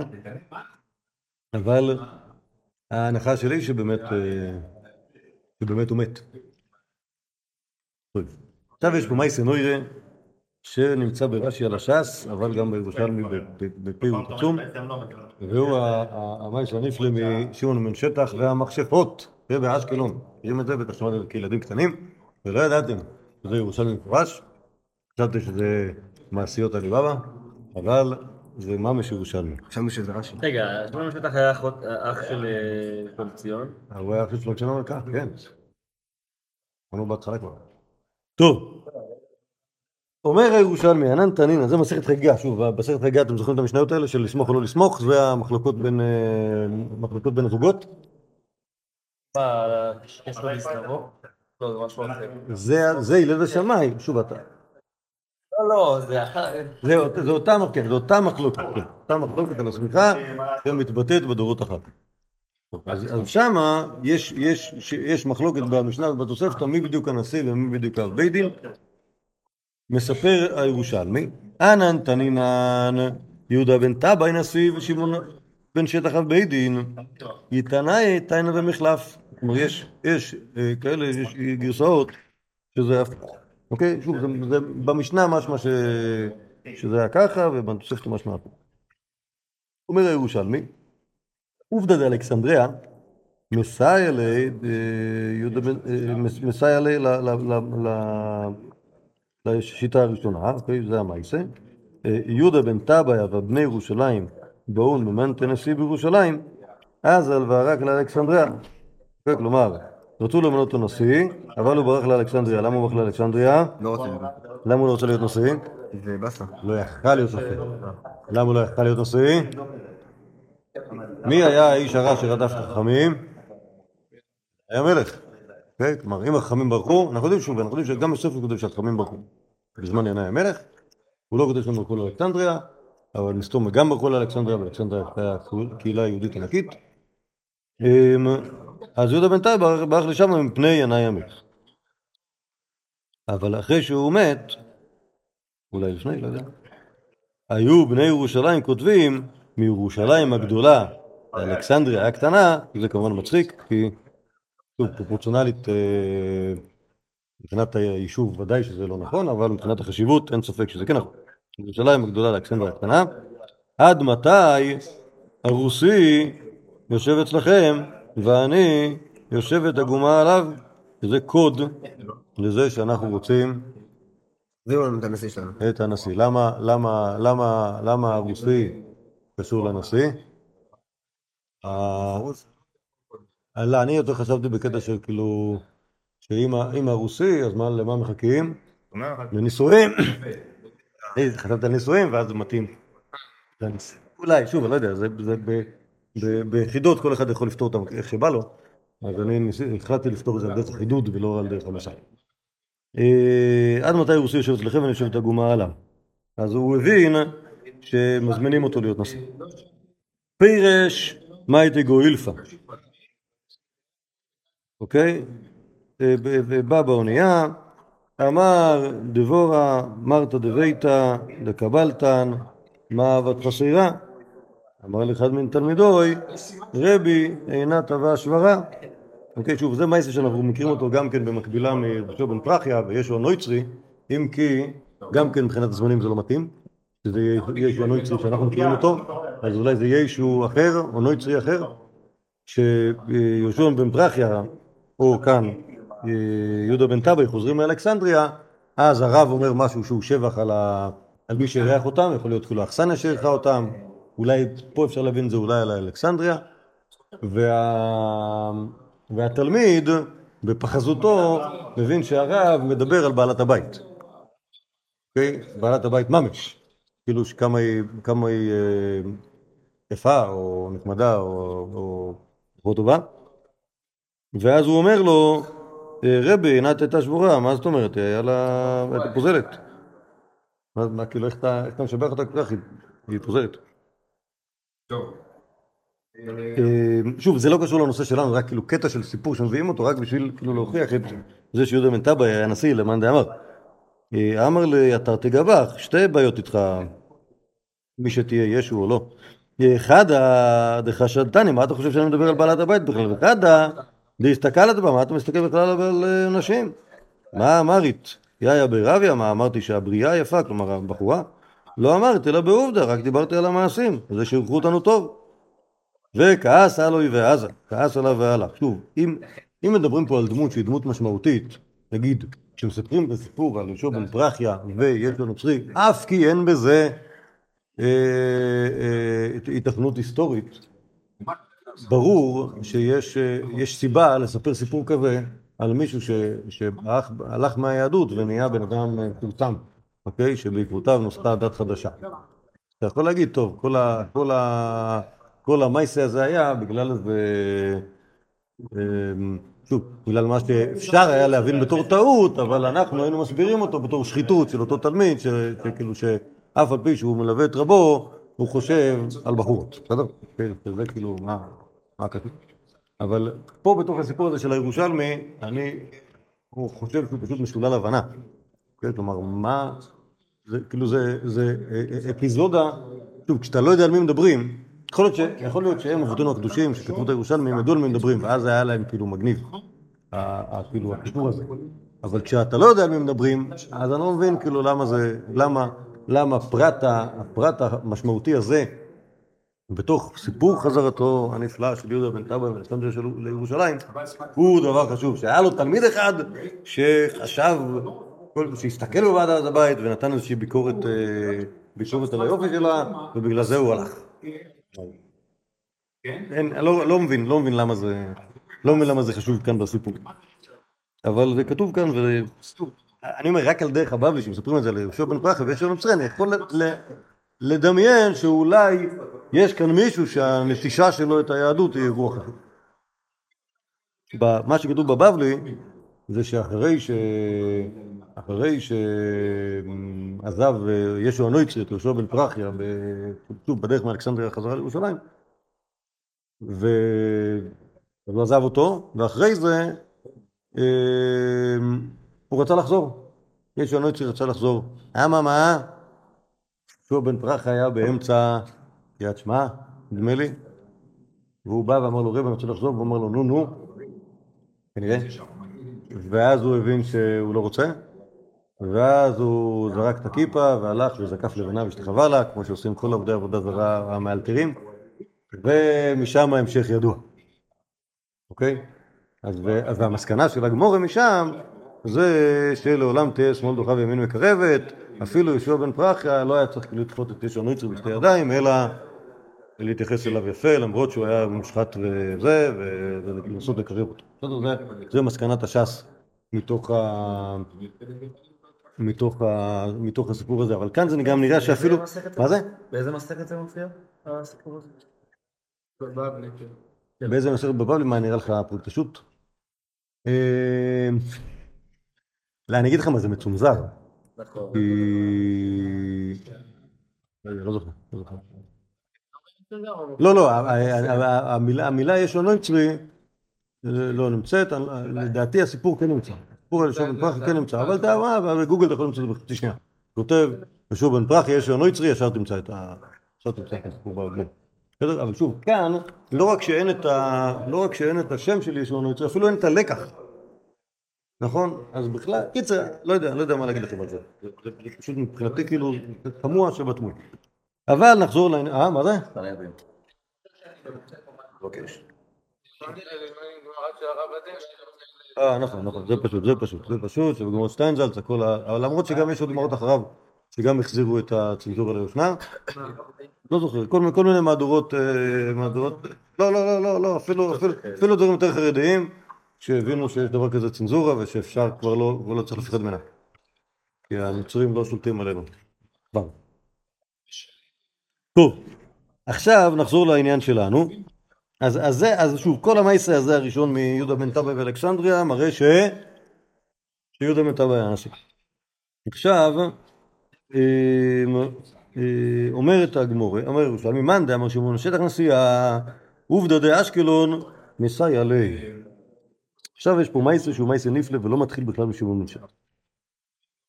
אבל ההנחה שלי שבאמת, אה, הוא מת. טוב. עכשיו יש פה מייסה נוירה, שנמצא ברש"י על הש"ס, אבל גם בירושלמי בפירוט עצום. והוא ה- ה- המייס הנפלא משמעון בן שטח והמכשפות, זה באשקלון. מכירים את זה? בטח שמעתם כילדים קטנים, ולא ידעתם שזה ירושלמי מפורש. חשבתי שזה מעשיות עליבאבא, אבל זה ממש ירושלמי. חשבנו שזה רש"י. רגע, שמעון שטח היה אח של אה, שלום ציון. הוא היה הכי שלום שלנו לכך, כן. אמרנו בהתחלה כבר. טוב. אומר הירושלמי, ענן תנינא, זה מסכת חגיגה, שוב, במסכת חגיגה אתם זוכרים את המשניות האלה של לסמוך או לא לסמוך, זה המחלוקות בין, אה, מחלוקות בין הזוגות? לא, זה הלל ושמאי, שוב אתה. לא, לא, זה אחר. זה, אות- זה אותה, כן, זה אותה מחלוקת, כן, אותה מחלוקת על השמיכה שמתבטאת בדורות אחר. טוב, אז, אז שמה יש, יש, ש- יש מחלוקת במשנה ובתוספתא מי בדיוק הנשיא ומי בדיוק האב בית דין. מספר הירושלמי, אנן תנינן יהודה בן טבעי נשיא ושמעון בן שטח בית דין, יתנאי תנא במחלף. כלומר יש, יש אה, כאלה, יש גרסאות שזה הפוך. אוקיי? שוב, זה, זה במשנה משמע ש... שזה היה ככה, ובתוספתא משמע. אומר הירושלמי, עובדא דאלכסנדריה, מסייע לי, יהודה בן- מס- מסייע לי ל- לשיטה הראשונה, אוקיי? זה המייסה. אה, יהודה בן טבעיה ובני ירושלים באון ממנטה נשיא בירושלים, אז הלוואה רק לאלכסנדריה. אוקיי, כלומר, רצו למנות אותו נשיא, אבל הוא ברח לאלכסנדריה. למה הוא ברח לאלכסנדריה? לא רוצה. למה הוא לא רוצה להיות נשיא? זה באסה. לא יכל להיות נשיא. למה הוא לא יכל להיות נשיא? מי היה האיש הרע שרדף את החכמים? היה מלך. כלומר, אם החכמים ברחו, אנחנו יודעים שוב, אנחנו יודעים שגם בספר כותב שהחכמים ברחו. בזמן ינאי המלך, הוא לא כותב שהם ברחו לאלכסנדריה, אבל מסתום גם ברחו לאלכסנדריה, ואלכסנדריה הייתה קהילה יהודית ענקית. אמ, אז יהודה בן טבאי ברח לשם מפני ינאי המלך. אבל אחרי שהוא מת, אולי לפני, לא יודע. היו בני ירושלים כותבים מירושלים הגדולה לאלכסנדריה הקטנה, זה כמובן מצחיק, כי שוב, פרופורציונלית אה, מבחינת היישוב ודאי שזה לא נכון, אבל מבחינת החשיבות אין ספק שזה כן נכון. ירושלים הגדולה לאלכסנדריה הקטנה, עד מתי הרוסי יושב אצלכם ואני יושבת עגומה עליו, שזה קוד לזה שאנחנו רוצים. את הנשיא. למה, למה, למה, למה הרוסי קשור לנשיא? ה- לא, אני יותר חשבתי בקטע של כאילו, שאם הרוסי, אז מה, למה מחכים? לנישואים. חשבתי על נישואים, ואז זה מתאים. אולי, שוב, אני לא יודע, זה ביחידות כל אחד יכול לפתור אותם איך שבא לו, אז אני החלטתי לפתור את זה על דרך החידוד ולא על דרך המשל. אה, עד מתי רוסי יושב אצלכם ואני יושבת עגומה עליו. אז הוא הבין שמזמינים אותו להיות נשיא. פירש מייטי גוילפה. אוקיי? אה, בא באונייה, אמר דבורה מרתא דביתא דקבלתן מה אהבת חסירה? אמר לאחד מן תלמידוי רבי אינה טבע שברה אוקיי, שוב, זה מייסה שאנחנו מכירים אותו גם כן במקבילה מרבשו בן פרחיה וישו הנויצרי, אם כי גם כן מבחינת הזמנים זה לא מתאים. שזה ישו הנויצרי שאנחנו מכירים אותו, אז אולי זה ישו אחר, או נויצרי אחר, שיהושע בן פרחיה, או כאן אה, יהודה בן טבעי חוזרים מאלכסנדריה, אז הרב אומר משהו שהוא שבח על, ה... על מי שאירח אותם, יכול להיות כאילו אכסניה שאירחה אותם, אולי פה אפשר להבין את זה אולי על האלכסנדריה, וה... והתלמיד בפחזותו מבין שהרב מדבר על בעלת הבית. אוקיי? בעלת הבית ממש. כאילו שכמה היא, כמה היא אה, יפה או נחמדה או, או, או טובה. ואז הוא אומר לו, אה, רבי, עינת הייתה שבורה, מה זאת אומרת? היה לה... הייתה פוזלת. מה, מה כאילו, איך אתה, איך אתה משבח אותה כל כך? היא, היא פוזלת. טוב. אה, שוב, זה לא קשור לנושא שלנו, רק כאילו קטע של סיפור שמביאים אותו רק בשביל כאילו להוכיח את זה שיהודה בן היה נשיא למאן דאמר. אמר לי, אתה תגבח, שתי בעיות איתך, מי שתהיה, ישו או לא. חדא דחשדתני, מה אתה חושב שאני מדבר על בעלת הבית בכלל? וחדא דהסתכלת בה, מה אתה מסתכל בכלל על אה, נשים? מה אמרית? יאיה ברביה, מה אמרתי שהבריאה יפה, כלומר הבחורה? לא אמרתי, אלא בעובדה, רק דיברתי על המעשים, זה שירכו אותנו טוב. וכעס עלוי ועזה, כעס עליו והלך. שוב, אם, אם מדברים פה על דמות שהיא דמות משמעותית, נגיד, כשמספרים בסיפור על יהושע בן פרחיה ויש לו נוצרי, אף כי אין בזה אה, אה, התכנות היסטורית, ברור שיש אה, יש סיבה לספר סיפור כזה על מישהו שהלך מהיהדות ונהיה בן אדם מפורסם, אוקיי? שבעקבותיו נוסדה דת חדשה. אתה יכול להגיד, טוב, כל המייסה הזה היה בגלל איזה... שוב, בגלל מה שאפשר היה להבין בתור טעות, אבל אנחנו היינו מסבירים אותו בתור שחיתות של אותו תלמיד, שכאילו שאף על פי שהוא מלווה את רבו, הוא חושב על בחורות, בסדר? כן, זה כאילו, מה, כתוב? אבל פה בתוך הסיפור הזה של הירושלמי, אני, חושב שהוא פשוט משולל הבנה. כן, כלומר, מה, זה כאילו זה, זה אפיזודה, שוב, כשאתה לא יודע על מי מדברים, יכול להיות, שהם אבותינו הקדושים שכתבו את הירושלמי, הם ידעו על מי מדברים, ואז היה להם כאילו מגניב, כאילו הקישור הזה. אבל כשאתה לא יודע על מי מדברים, אז אני לא מבין כאילו למה זה, למה, למה הפרט, הפרט המשמעותי הזה, בתוך סיפור חזרתו הנפלא של יהודה בן טבא ולסטנדריה של לירושלים, הוא דבר חשוב, שהיה לו תלמיד אחד שחשב, שהסתכל בוועדת הבית ונתן איזושהי ביקורת, ביקורת על היופי שלה, ובגלל זה הוא הלך. אין, לא, לא מבין, לא מבין למה זה, לא מבין למה זה חשוב כאן בסיפור. אבל זה כתוב כאן, ואני אומר, רק על דרך הבבלי, שמספרים את זה ליהושע בן פרחה ויש לנו מצרי, אני יכול לדמיין שאולי יש כאן מישהו שהנטישה שלו את היהדות היא רוח. מה שכתוב בבבלי זה שאחרי ש... אחרי שעזב ישו הנויצרי את יהושע בן פרחיה, שוב בדרך מאלכסנדריה חזרה לירושלים, והוא עזב אותו, ואחרי זה הוא רצה לחזור. ישו הנויצרי רצה לחזור. אממה, יהושע בן פרחיה היה באמצע קריאת שמע, נדמה לי, והוא בא ואמר לו, רב, אני רוצה לחזור, והוא אמר לו, נו, נו, כנראה. ואז הוא הבין שהוא לא רוצה, ואז הוא זרק את הכיפה והלך וזקף לבנה והשתחווה לה, כמו שעושים כל עובדי עבודה זרה המאלתרים, ומשם ההמשך ידוע, אוקיי? אז, אז המסקנה של הגמורה משם זה שלעולם תהיה שמאל דוחה וימין מקרבת, אפילו יהושע בן פרחיה לא היה צריך לדחות את ישו נויצר בשתי ידיים, אלא להתייחס אליו יפה, למרות שהוא היה מושחת וזה, ולנסות לקרב אותו. זה מסקנת הש"ס מתוך, ה... מתוך, ה... מתוך הסיפור הזה, אבל כאן זה גם נראה שאפילו... מה זה? באיזה מסכת זה מופיע? הסיפור הזה? באיזה מסכת בבבלי? מה נראה לך פשוט? לא, אני אגיד לך מה, זה מצונזר. נכון. לא זוכר, לא זוכר. לא, לא, המילה יש לו נויצרי לא נמצאת, לדעתי הסיפור כן נמצא. הסיפור על יהושע בן פרחי כן נמצא, אבל אתה, בגוגל אתה יכול למצוא את זה בחצי שנייה. כותב, יהושע בן פרחי יש לו נויצרי, ישר תמצא את הסיפור בעגלון. בסדר? אבל שוב, כאן, לא רק שאין את השם של ישוע נויצרי, אפילו אין את הלקח. נכון? אז בכלל, קיצר, לא יודע, לא יודע מה להגיד לכם על זה. זה זה- זה פשוט מבחינתי כאילו תמוה שבתמוי. אבל נחזור לעניין, אה, מה זה? מבקש. אה, נכון, נכון, זה פשוט, זה פשוט, זה פשוט, שבגמרות שטיינזלץ, הכל, אבל למרות שגם יש עוד גמרות אחריו, שגם החזירו את הצנזורה ליושנה. לא זוכר, כל, מיני- מהדורות, אה, מהדורות, לא, לא, לא, לא, לא, אפילו, דברים יותר חרדיים, שהבינו שיש דבר כזה צנזורה, ושאפשר כבר לא, לא צריך לפחד ממנה. כי הנוצרים לא שולטים עלינו. טוב, עכשיו נחזור לעניין שלנו. אז, אז, זה, אז שוב, כל המייסה הזה הראשון מיהודה בן טבעי ואלכסנדריה מראה ש... שיהודה בן טבעי היה נשיא. עכשיו, אה, אה, אומרת הגמורה, אומר ירושלמי, מאן דאמר שמעון שטח נשיאה, עובדא דאשקלון מסייע ליה. עכשיו יש פה מייסה שהוא מייסה נפלא ולא מתחיל בכלל בשמעון בן שטח.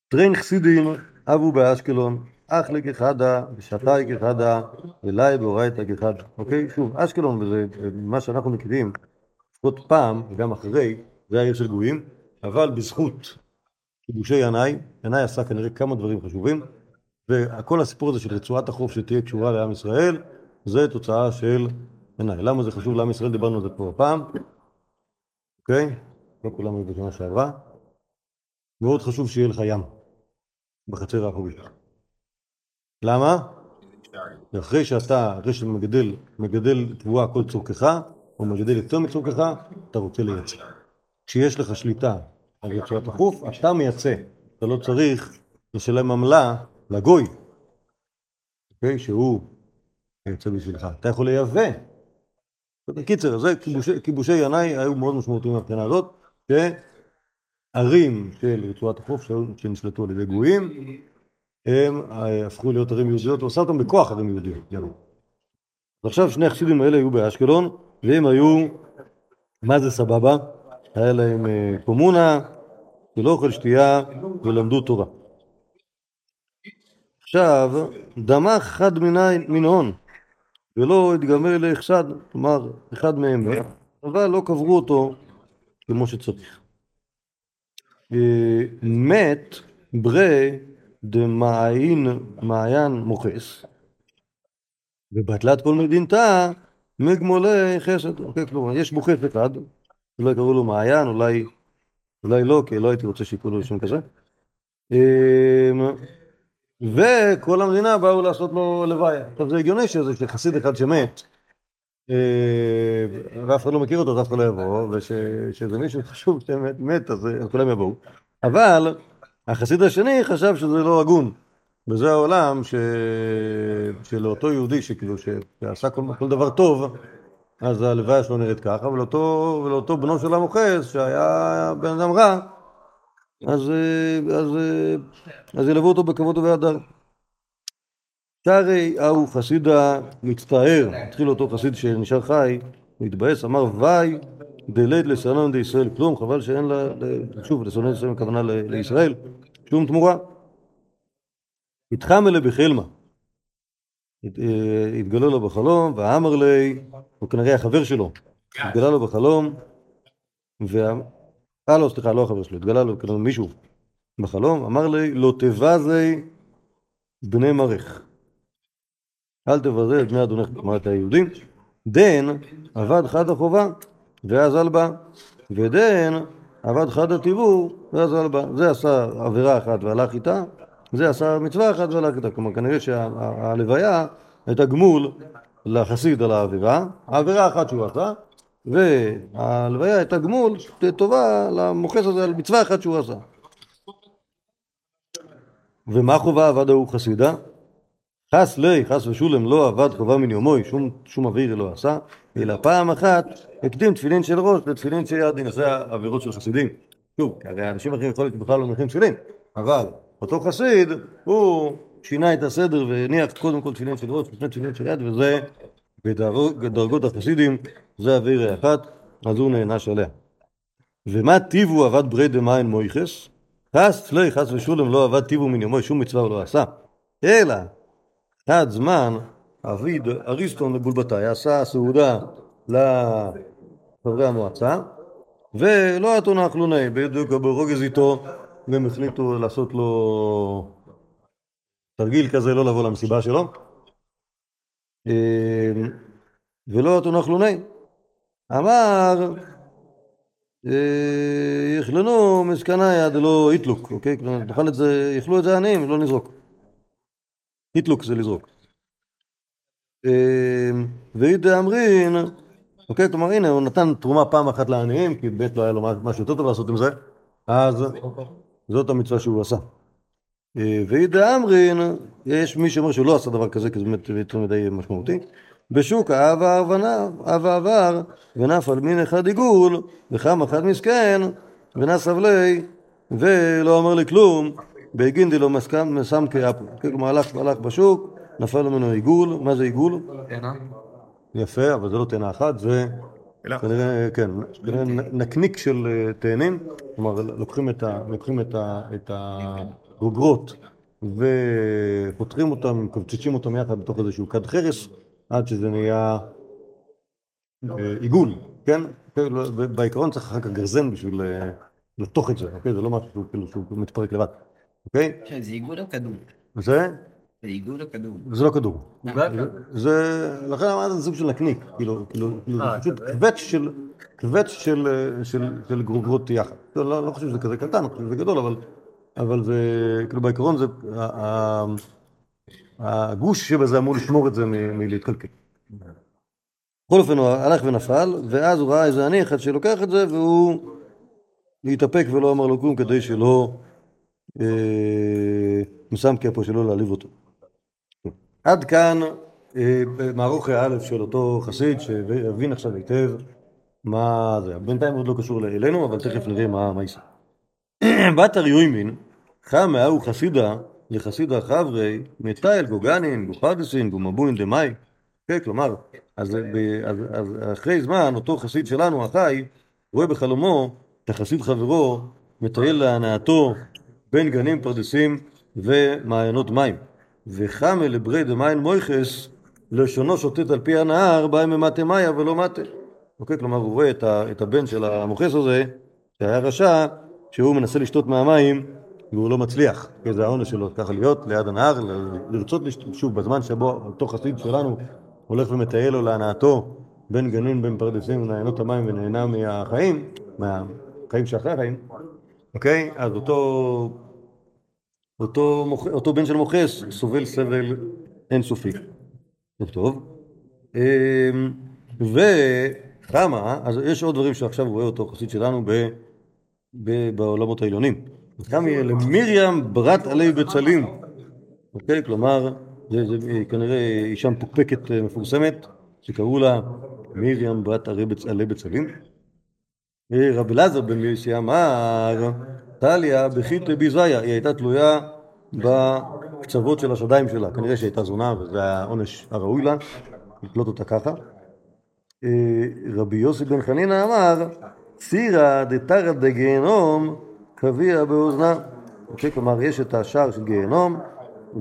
טרין חסידים אבו באשקלון, אחלה כחדה ושתאי כחדה ולאי באורייתא כחדה. אוקיי? שוב, אשקלון וזה מה שאנחנו מכירים, לפחות פעם וגם אחרי, זה העיר של גויים, אבל בזכות כיבושי ינאי, ינאי עשה כנראה כמה דברים חשובים, וכל הסיפור הזה של רצועת החוף שתהיה קשורה לעם ישראל, זה תוצאה של ינאי. למה זה חשוב לעם ישראל? דיברנו על זה פה הפעם, אוקיי? לא כולם היו בשנה שעברה. מאוד חשוב שיהיה לך ים בחצר האחורית. למה? ואחרי שאתה, אחרי שאתה מגדל, תבואה כל צורכך, או מגדל יותר מצורכך, אתה רוצה לייצא. כשיש לך שליטה על רצועת החוף, אתה מייצא. אתה לא צריך לשלם עמלה לגוי, אוקיי? שהוא מייצא בשבילך. אתה יכול לייבא. בקיצר, זה כיבושי, כיבושי ינאי היו מאוד משמעותיים מהבחינה הזאת, שערים של רצועת החוף שנשלטו על ידי גויים, הם אה, הפכו להיות ערים יהודיות, ועשה אותם בכוח ערים יהודיות. ינאי. ועכשיו שני החסידים האלה היו באשקלון, והם היו, מה זה סבבה? היה להם אה, קומונה, ולא אוכל שתייה, ולמדו תורה. עכשיו, דמך חד מן הון, ולא התגמל לאחסד, כלומר, אחד מהם אבל לא קברו אותו כמו שצריך. אה, מת ברי דמעין מעיין מוכס, ובתלת כל מדינתה מגמולי חסד. אוקיי, כלומר, יש מוכס אחד, אולי קראו לו מעיין, אולי, אולי לא, כי לא הייתי רוצה שיקראו לו שם כזה. אמ, וכל המדינה באו לעשות לו לוויה. עכשיו זה הגיוני שזה שחסיד אחד שמת, אה, ואף אחד לא מכיר אותו, אז אף אחד לא יבוא, ושזה מישהו חשוב שמת, מת, אז אז כולם יבואו. אבל החסיד השני חשב שזה לא הגון. וזה העולם ש... שלאותו יהודי שכאילו שעשה כל, כל דבר טוב, אז הלוויה שלו נראית ככה, ולאותו, ולאותו בנו של המוכס, שהיה בן אדם רע, אז, אז, אז ילוו אותו בכבוד ובהדר. שהרי ההוא חסיד המצטער, התחיל אותו חסיד שנשאר חי, מתבאס, אמר וי דלית לסנן דישראל כלום, חבל שאין לה, שוב, לסנן ישראל הכוונה לישראל, שום תמורה. התחם אלה בחלמה. הת- אה, התגלה לו בחלום, ואמר לי, הוא כנראה החבר שלו, התגלה לו בחלום. אה לא, סליחה, לא החבר שלו, התגלה לו כנראה מישהו בחלום, אמר לי, לא תבזי בני מרך. אל תבזה את בני אדונך, כלומר את היהודים. דן עבד חד החובה ואזל בה, ודן עבד חד הטיבור ואזל בה. זה עשה עבירה אחת והלך איתה, זה עשה מצווה אחת והלך איתה. כלומר, כנראה שההלוויה הייתה גמול לחסיד על העבירה, העבירה האחת שהוא עשה, וההלוויה הייתה גמול טובה למוכס הזה על מצווה אחת שהוא עשה. ומה חובה עבד ההוא חסידה? חס לי, חס ושולם, לא עבד חובה מן יומוי, שום, שום אוויר לא עשה, אלא פעם אחת הקדים תפילין של ראש לתפילין של יד, הנה העבירות של חסידים. שוב, כי הרי אנשים אחרים יכול להיות שבכלל לא מניחים תפילין, אבל אותו חסיד, הוא שינה את הסדר והניח קודם כל תפילין של ראש לפני תפילין של יד, וזה בדרגות החסידים, זה אוויר אחת, אז הוא נענש עליה. ומה טיבו עבד ברי דמיין מויכס? חס לי, חס ושולם, לא עבד טיבו מן יומוי, שום מצווה הוא לא עשה. אלא עד זמן אביד אריסטון לבולבתאי עשה סעודה לחברי המועצה ולא אתונה חלוני, בדיוק ברוגז איתו, והם החליטו לעשות לו תרגיל כזה, לא לבוא למסיבה שלו. אה, ולא אתונה חלוני. אמר, אה, יכלנו מסקניה דלא איתלוק, אוקיי? כלומר, את זה, יאכלו את זה עניים, לא נזרוק. איתלוק זה לזרוק. אה, ואידא אמרין, אוקיי? כלומר, הנה, הוא נתן תרומה פעם אחת לעניים, כי באמת לא היה לו משהו יותר טוב לעשות עם זה, אז זאת המצווה שהוא עשה. אה, ואידא אמרין, יש מי שאומר שהוא לא עשה דבר כזה, כי זה באמת יותר מדי משמעותי. בשוק אהבה עבר אהבה עבר, ונפל מין אחד עיגול, וחם אחד מסכן, ונס אבלי, ולא אמר לי כלום, בהגינדי לו מסם כאפו. כלומר, הלך, הלך בשוק, נפל ממנו עיגול, מה זה עיגול? תאנה. יפה, אבל זה לא תאנה אחת, זה כנראה, כן, כנראה נקניק של אה, תאנים, כלומר לוקחים את, ה, לוקחים את, ה, את הגוגרות ופותחים אותם, מקבצצים אותם יחד בתוך איזשהו כד חרס, עד שזה נהיה אה, עיגול, כן? כן, לא, בעיקרון צריך אחר כך גרזן בשביל אה, לתוך את זה, אוקיי? זה לא משהו כאילו שהוא מתפרק לבד, אוקיי? כן, זה עיגול או כדור? זה, זה עיגול או כדור? זה לא כדור. זה, לכן אמרתי זה סוג של נקניק, כאילו, כאילו, כאילו, זה פשוט קווץ' של, קווץ' של, אה, של, של גרוגרות יחד. לא, לא, לא חושב שזה כזה קטן, אני חושב שזה גדול, אבל, אבל זה, כאילו בעיקרון זה, הגוש שבזה אמור לשמור את זה מלהתקלקל. בכל אופן הוא הלך ונפל, ואז הוא ראה איזה עני אחד שלוקח את זה, והוא להתאפק ולא אמר לו כלום כדי שלא, אה, מסם כפו שלא להעליב אותו. עד כאן אה, מערוך א' של אותו חסיד שהבין עכשיו היטב מה זה. בינתיים עוד לא קשור אלינו, אבל תכף נראה מה יישא. בתר יוימין, חמא הוא חסידה לחסידה חברי, מטייל גוגנין, גופרדסין, גומבוין דמאי. כן, כלומר, אז, ב- אז, אז אחרי זמן, אותו חסיד שלנו, החי, רואה בחלומו את החסיד חברו מטייל להנאתו בין גנים, פרדסים ומעיינות מים. וחמא לברי דמיין מויכס, לשונו שוטט על פי הנהר, בהם ממטה מאיה ולא מטה. אוקיי, כלומר הוא רואה את, הבן של המוכס הזה, שהיה רשע, שהוא מנסה לשתות מהמים והוא לא מצליח. כי זה העונש שלו, ככה להיות ליד הנהר, לרצות לשתות, שוב, בזמן שבו אותו חסיד שלנו הולך ומטייל לו להנאתו בין גנים, בין פרדסים ונהנות המים ונהנה מהחיים, מהחיים שאחרי החיים, אוקיי? אז אותו אותו, מוכ... אותו בן של מוכס סובל סבל אינסופי. טוב טוב. אמ, וכמה, אז יש עוד דברים שעכשיו רואה אותו חסיד שלנו ב... ב... בעולמות העליונים. יהיה למרים ברת עלי בצלים. אוקיי? כלומר, זה, זה כנראה אישה מפוקפקת אה, מפורסמת, שקראו לה מרים ברת עלי בצ- עלי בצלים. אה, רב אלעזר בן יוסי אמר, טליה בחיתא ביזיה, היא הייתה תלויה בקצוות של השדיים שלה, כנראה שהייתה זונה וזה היה העונש הראוי לה, לקלוט אותה ככה. אה, רבי יוסי בן חנינא אמר, סירא דתרא דגיהנום קביע באוזנה. אוקיי, כלומר יש את השער של גיהנום,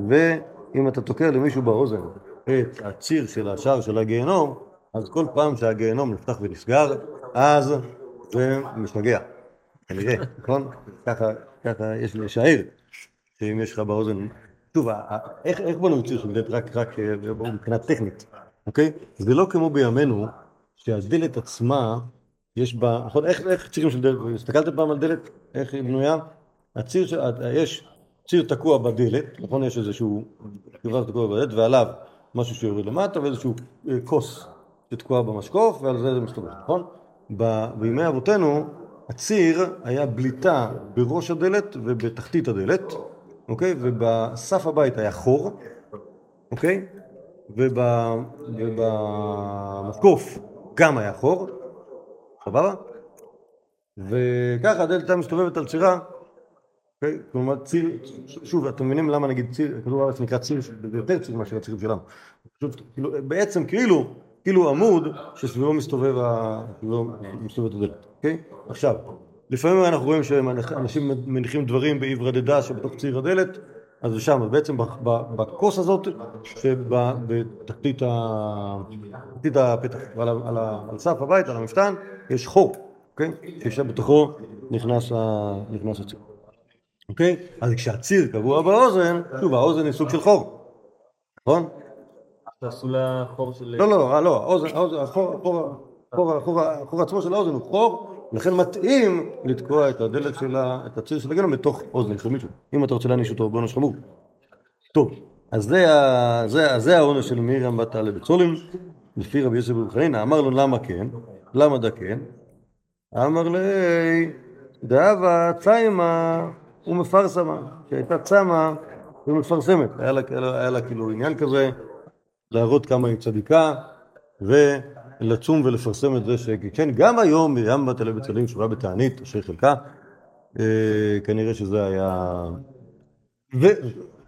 ואם אתה תוקע למישהו באוזן את הציר של השער של הגיהנום, אז כל פעם שהגיהנום נפתח ונסגר, אז זה כנראה, נכון? ככה, ככה יש לשער, שאם יש לך באוזן... שוב, איך, איך בנו ציר של דלת רק, רק אה, מבחינה טכנית, אוקיי? זה לא כמו בימינו, שהדלת עצמה, יש בה... נכון, איך, איך צירים של דלת? הסתכלתם פעם על דלת? איך היא בנויה? הציר, של- יש ציר תקוע בדלת, נכון? יש איזשהו קרבה תקוע בדלת, ועליו משהו שיורד למטה, ואיזשהו אה, כוס שתקוע במשקוף, ועל זה זה מסתובב, נכון? בימי אבותינו, הציר היה בליטה בראש הדלת ובתחתית הדלת, אוקיי? ובסף הבית היה חור, אוקיי? וב- ובמשקוף גם היה חור, סבבה? וככה הדלת הייתה מסתובבת על צירה, אוקיי? כלומר ציר, שוב, אתם מבינים למה נגיד ציר, כדור הארץ נקרא ציר, זה יותר ציר מאשר הצירים שלנו. פשוט, כאילו, בעצם כאילו, כאילו עמוד שסביבו מסתובב ה- סביבו מסתובבת הדלת, אוקיי? עכשיו, לפעמים אנחנו רואים שאנשים מניחים דברים בהיוורדדה שבתוך ציר הדלת, אז זה שם, בעצם בכוס הזאת שבתחתית הפתח, על ה- על סף הבית, על המפתן, יש חור, אוקיי? שיושב בתוכו נכנס נכנס הציר. אוקיי? אז כשהציר קבוע באוזן, שוב, האוזן היא סוג של חור, נכון? תעשו לה חור של... לא, לא, אה, לא, האוזן, החור עצמו של האוזן הוא חור, לכן מתאים לתקוע את הדלת של ה... את הציר של הגנום בתוך אוזן של מישהו, אם אתה רוצה להעניש אותו בעונש חמור. טוב, אז זה, העונש של מרים בת טל בצולים, לפי רבי יוסף בן חנינא, אמר לו למה כן, למה דה כן? אמר לי, דאבה ציימה ומפרסמה, שהייתה צמה ומפרסמת, היה לה, כאילו עניין כזה, להראות כמה היא צדיקה, ולצום ולפרסם את זה ש... כן, גם היום מרים בת אלי בצלים שורה בתענית, אשר חלקה, אה, כנראה שזה היה... ו...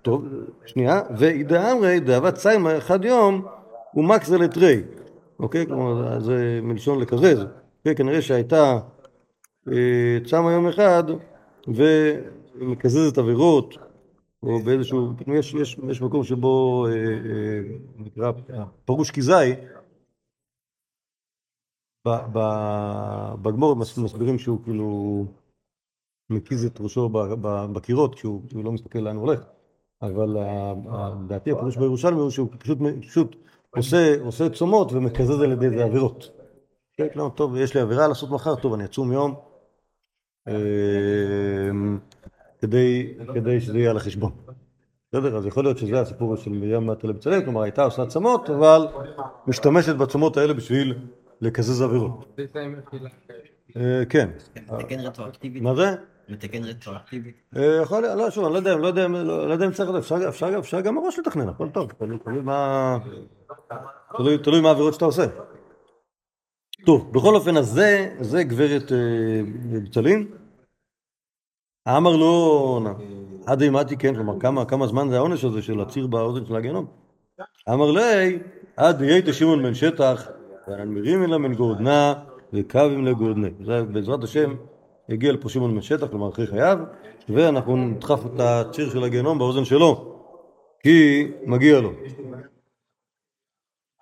טוב, שנייה, ואידאמרי דאבת ציימה אחד יום ומקזל את רי, אוקיי? כלומר, זה מלשון לקזז. כן, כנראה שהייתה אה, צמה יום אחד ומקזזת עבירות, או באיזשהו, יש, מקום שבו אה, אה, נקרא פרוש כזי, בגמור מס- מסבירים שהוא כאילו מקיז את ראשו בקירות כשהוא כשהוא לא מסתכל לאן הוא הולך, אבל ה- ה- לדעתי הפירוש בירושלמי הוא שהוא פשוט, עושה, צומות ומקזז על ידי זה עבירות. כן, לא, טוב, יש לי עבירה לעשות מחר, טוב, אני אצום יום, אה, כדי, כדי שזה יהיה על החשבון. בסדר? אז יכול להיות שזה הסיפור של מרים בת בצלאל, כלומר הייתה עושה צמות, אבל משתמשת בצמות האלה בשביל לקזז עבירות. אה, כן. מתקן רטרואקטיבית. מה זה? מתקן רטרואקטיבית. אה, יכול להיות, לא, שוב, אני לא יודע, לא יודע, לא לא אם צריך, אפשר, גם מראש לתכנן, הכל טוב, תלוי מה... תלוי, מה העבירות שאתה עושה. טוב, בכל אופן, אז זה, זה גברת אה, בצלין. אמר לו, עד אימתי כן, כלומר, כמה, זמן זה העונש הזה של הציר באוזן של הגיהנום? אמר לי, עד יהיה שמעון בן שטח, והנמירים אלה מן גורדנה, וקווים לגורדנה. זה בעזרת השם הגיע לפה שמעון בן שטח, כלומר אחרי חייו, ואנחנו נדחף את הציר של הגיהנום באוזן שלו, כי מגיע לו.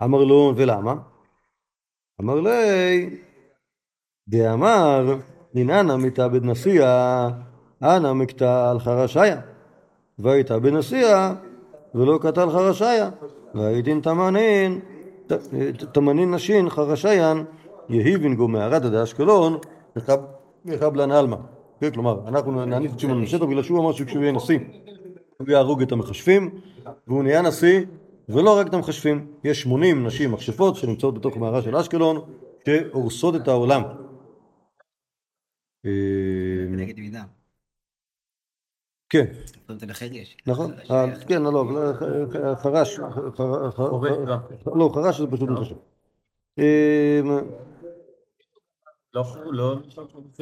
אמר לו, ולמה? אמר לי, דאמר, דנענה מתאבד נשיאה, אנא מקטע על חרשיה. והתאבד נשיאה, ולא קטע על חרשיה. והייתין תמנין, תמנין נשין חרשיין, יהיבין גו מערד עד אשקלון, מחבלן עלמא. כן, כלומר, אנחנו נעניש את שמעון בשטח בגלל שהוא אמר שכשהוא יהיה נשיא, הוא יהרוג את המכשפים, והוא נהיה נשיא, ולא רק את המכשפים, יש 80 נשים מכשפות שנמצאות בתוך מערה של אשקלון, שהורסות את העולם. אה. כן. נכון, אה, כן, לא, לא, חרש, גם. לא, חרש זה פשוט מחשב. אה, לא, לא,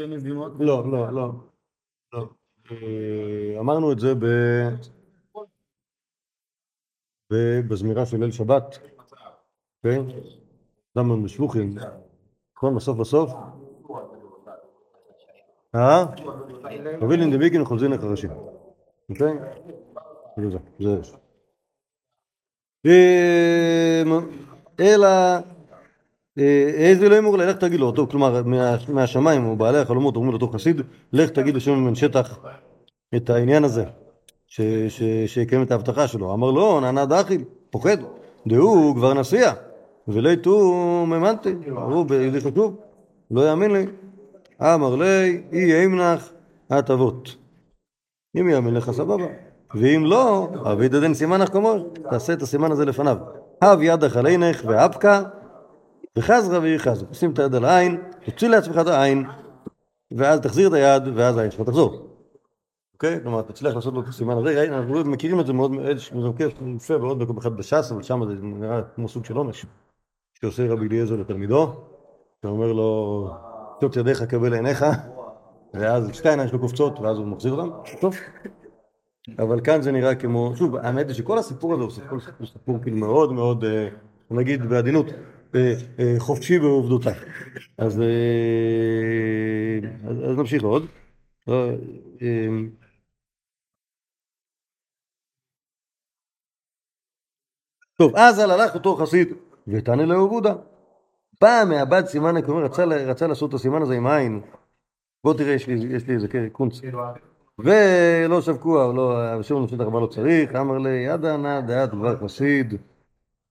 מזימות. לא, לא, לא. לא. אה, אמרנו את זה ב... ב- בזמירה של ליל שבת, כן? זמן בשבוחים, נכון? בסוף בסוף? אה? חבילין דמיקין וחוזין לחרשים, אוקיי? זה, זה. אמ, אלא אה, איזה לא אמור לך תגיד לו, טוב, כלומר מה- מהשמיים או בעלי החלומות אומרים לאותו חסיד, לך תגיד לשם בן שטח את העניין הזה, שיקיים את ההבטחה שלו. אמר לו, נענה דאכיל, פוחד, דהוא כבר נסיע, וליתו ממנתי, אמרו, זה חשוב, לא יאמין לי. אמר לי, אי ימנח הטבות. אם יאמין לך סבבה, ואם לא, אבי דדן סימנך כמוש, תעשה את הסימן הזה לפניו. הב ידך על עינך ואפקה וחזרה והיא חזרה. שים את היד על העין, תוציא לעצמך את העין, ואז תחזיר את היד, ואז העין שלך תחזור. אוקיי? כלומר, תצליח לעשות לו את הסימן הזה. אנחנו מכירים את זה מאוד, זה מופיע בעוד מקום אחד בש"ס, אבל שם זה נראה כמו סוג של עונש, שעושה רבי אליעזר לתלמידו, שאומר לו, תוציא ידיך קבל עיניך, ואז שתי העיניים שלו קופצות, ואז הוא מחזיר אותם. טוב. אבל כאן זה נראה כמו, שוב, האמת היא שכל הסיפור הזה הוא סיפור, סיפור כאילו מאוד מאוד, אה, נגיד בעדינות, אה, אה, חופשי בעובדותיו. אז, אז, אז נמשיך עוד. טוב, אז על הלך אותו חסיד, ותענה יהודה. פעם מהבד סימן הכומר רצה, רצה לעשות את הסימן הזה עם עין. בוא תראה, יש לי, יש לי איזה קונץ. ולא שבקוה, לא, שמעון בשטח מה לא צריך, אמר לי, ידע נא דעת דבר חסיד,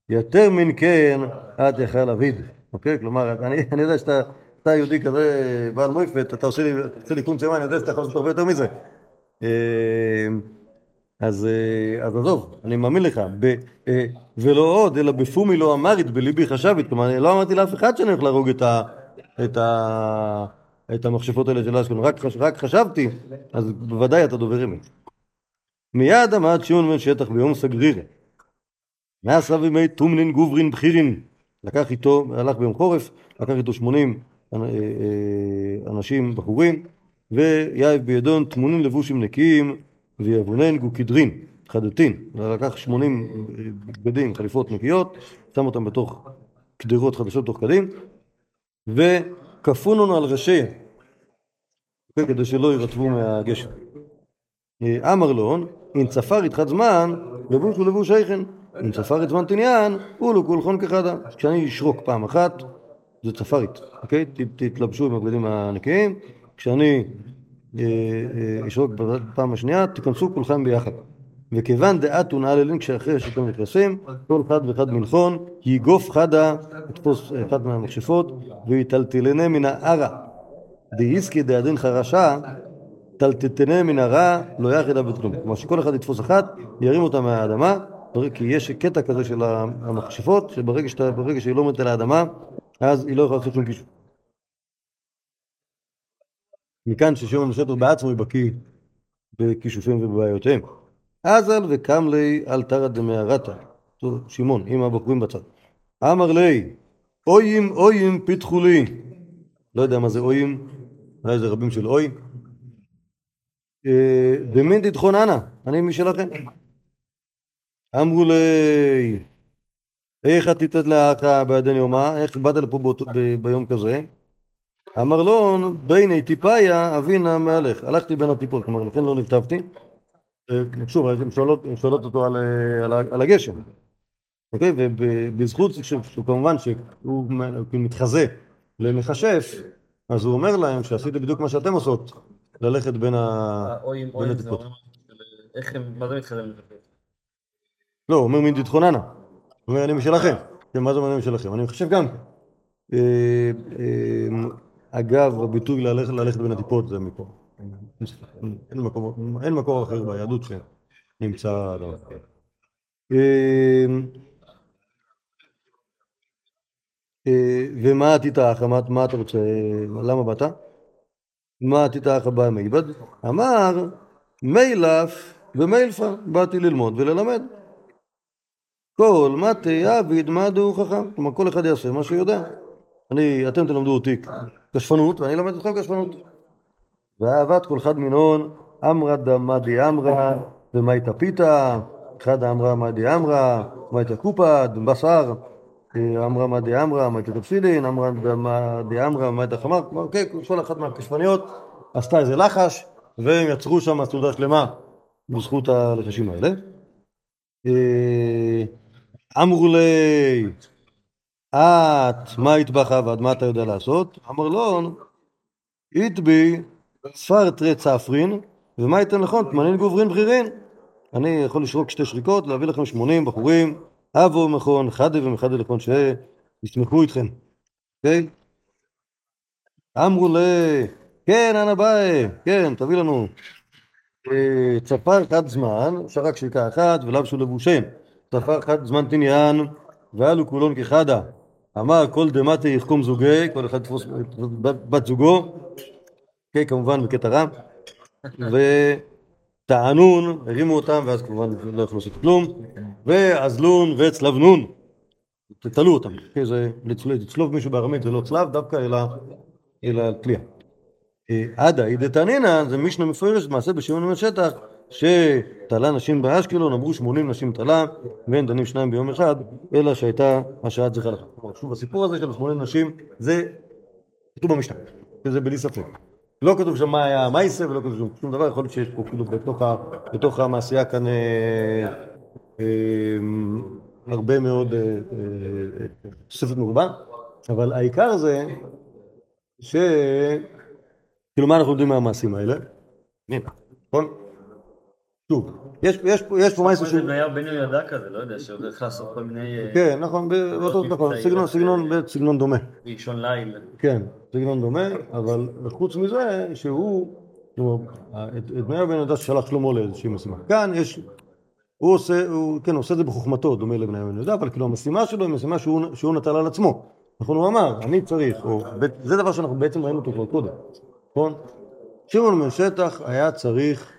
יותר מן כן, את יכל אביד. אוקיי? כלומר, אני, אני יודע שאתה אתה יהודי כזה בעל מויפת, אתה עושה לי, עושה לי קונץ ימה, אני יודע שאתה יכול לעשות הרבה יותר מזה. אה, אז, אה, אז עזוב, אני מאמין לך. ב, אה, ולא עוד, אלא בפומי לא אמרית, בליבי חשבית. כלומר, לא אמרתי לאף אחד שאני הולך להרוג את, ה, את, ה, את המכשפות האלה של אשקלון, רק, חש- רק חשבתי, אז בוודאי אתה דובר אמת. מיד עמד שמעון בן שטח ביום סגריר. ונסב עמיה תומנין גוברין בחירין. לקח איתו, הלך ביום חורף, לקח איתו 80 אה, אה, אנשים בחורים, ויאיב בידון תמונים לבושים נקיים, ויבונן גוקדרין, חדתין. לקח 80 בגדים, חליפות נקיות, שם אותם בתוך קדרות חדשות תוך קדים, וכפונון על ראשי, כדי שלא יירטבו מהגשם. אמר לו, אם צפר איתך זמן, לבוש הוא לבוש איכן. אם צפר את זמן תניאן, הוא לא כולכון כחדה. כשאני אשרוק פעם אחת, זה צפרית, אוקיי? תתלבשו עם הבגדים הנקיים. כשאני אה, אה, אשרוק בפעם השנייה, תיכנסו כולכם ביחד. וכיוון דעת ונעללין כשאחרי שאתם נכנסים, כל אחד ואחד מלכון, יגוף חדה, יתפוס אחד מהמכשפות, ויטלטלנה מן הערה. דאיסקי דאדין חרשה, טלטטנה מן הרע, לא יחדה בכלום. כלומר שכל אחד יתפוס אחת, ירים אותה מהאדמה, כי יש קטע כזה של המכשפות, שברגע שאתה, שהיא לא עומדת על האדמה, אז היא לא יכולה לעשות שום קישור. מכאן ששמעון בשטר בעצמו בקיא בכישופים ובבעיותיהם. אזל וקם לי על תרא דמערתא. שמעון, עם הבחורים בצד. אמר לי, אויים אויים פיתחו לי. לא יודע מה זה אויים, אולי זה רבים של אוי. אה, במין תתחוננה, אני משלכם. אמרו לי, איך את תיתת לאחה בידן יומה? איך באת לפה ביום כזה? אמר לו, ביני טיפאיה אבינה מהלך. הלכתי בין הטיפות, כלומר, לכן לא נרטבתי. אה, שוב, הן שואלות, שואלות אותו על, אה, על, על הגשם. אוקיי? ובזכות שהוא כמובן שהוא מתחזה למכשף, אז הוא אומר להם שעשיתי בדיוק מה שאתם עושות, ללכת בין ה... האויים, בין אויים זה הטיפות. איך הם, מה זה מתחזם לזה? לא, הוא אומר מין תתחוננה. הוא אומר אני משלכם. כן, מה זה אומר אני משלכם? אני חושב גם. אה, אה, אגב, הביטוי ללכת בין הטיפות זה מפה. אין מקום, אין מקור אחר ביהדות שנמצא. אה, אה, ומה עתית אחא? מה, מה אתה רוצה? למה באת? מה עתית אחא בא מיבד? אמר מילף ומילפה, באתי ללמוד וללמד. כל מטה עביד מדו חכם. כלומר, כל אחד יעשה מה שהוא יודע. אני, אתם תלמדו אותי כשפנות, ואני אלמד אתכם כשפנות. ואהבת כל חד מינון, אמרא דמא אמרא, ומאי פיתא, אחד אמרא מאי אמרא, מאי קופא, בשר, אמרא מאי אמרא, מאי תפסילין, אמרא מאי אמרא, מאי חמר, כלומר, כן, כל אחת מהכשפניות עשתה איזה לחש, והם יצרו שם סעודה שלמה בזכות הלחשים האלה. אה, אמרו לי, את, מה יטבח עבד, מה אתה יודע לעשות? אמר לו, איתבי ספרטרי צפרין, ומה ייתן לכון? תמנין גוברין בכירין. אני יכול לשרוק שתי שריקות, להביא לכם 80 בחורים, אבו מכון, חדה ומחדה לכון, שישמחו איתכם. אוקיי? אמרו לי, כן, אנא באי, כן, תביא לנו. אה, צפר חד זמן, שרק שריקה אחת, ולבשו לבושם. צפר חד זמן תניאן, ואלו כולון כחדה. אמר כל דמטה יחכום זוגי, כל אחד יתפוס בת בת זוגו, כן, כמובן בקטע רע, וטענון, הרימו אותם, ואז כמובן לא יכלו לעשות כלום, ואזלון וצלבנון, תתלו אותם, כן, זה לצל- לצלוב מישהו בארמית זה לא צלב דווקא, אלא, אלא תלייה. אה, עדה, היא דתנינא, זה משנה מפורשת, מעשה בשמעון בן שטח, שתלה נשים באשקלון, אמרו 80 נשים תלה, ואין דנים שניים ביום אחד, אלא שהייתה השעה צריכה לך. שוב, הסיפור הזה של 80 נשים, זה כתוב במשנה, שזה בלי ספק. לא כתוב שם מה היה המייסה, ולא כתוב שם שום דבר, יכול להיות שיש פה כאילו בתוך, ה, בתוך המעשייה כאן אה, אה, הרבה מאוד אה, אה, תוספת מרובה, אבל העיקר זה ש... כאילו, מה אנחנו יודעים מהמעשים האלה? הנה, נכון? שוב, יש, יש, פה- יש פה משהו זה שהוא... בניהו בן יהוידע כזה, לא יודע, שהולך לעשות כל מיני אה, כן, נכון, נכון, סגנון, סגנון, סגנון דומה. באישון ליל. כן, סגנון דומה, אבל חוץ מזה שהוא, כלומר, את בניהו בן יהודה שלח שלמה לאיזושהי משימה. כאן יש, הוא עושה, הוא, כן, עושה את זה בחוכמתו, דומה לבניהו בן יהודה, אבל כאילו המשימה שלו היא משימה שהוא, נטל על עצמו. נכון, הוא אמר, אני צריך, או, זה דבר שאנחנו בעצם ראינו אותו כבר קודם, נכון? שמעון בן שטח היה צריך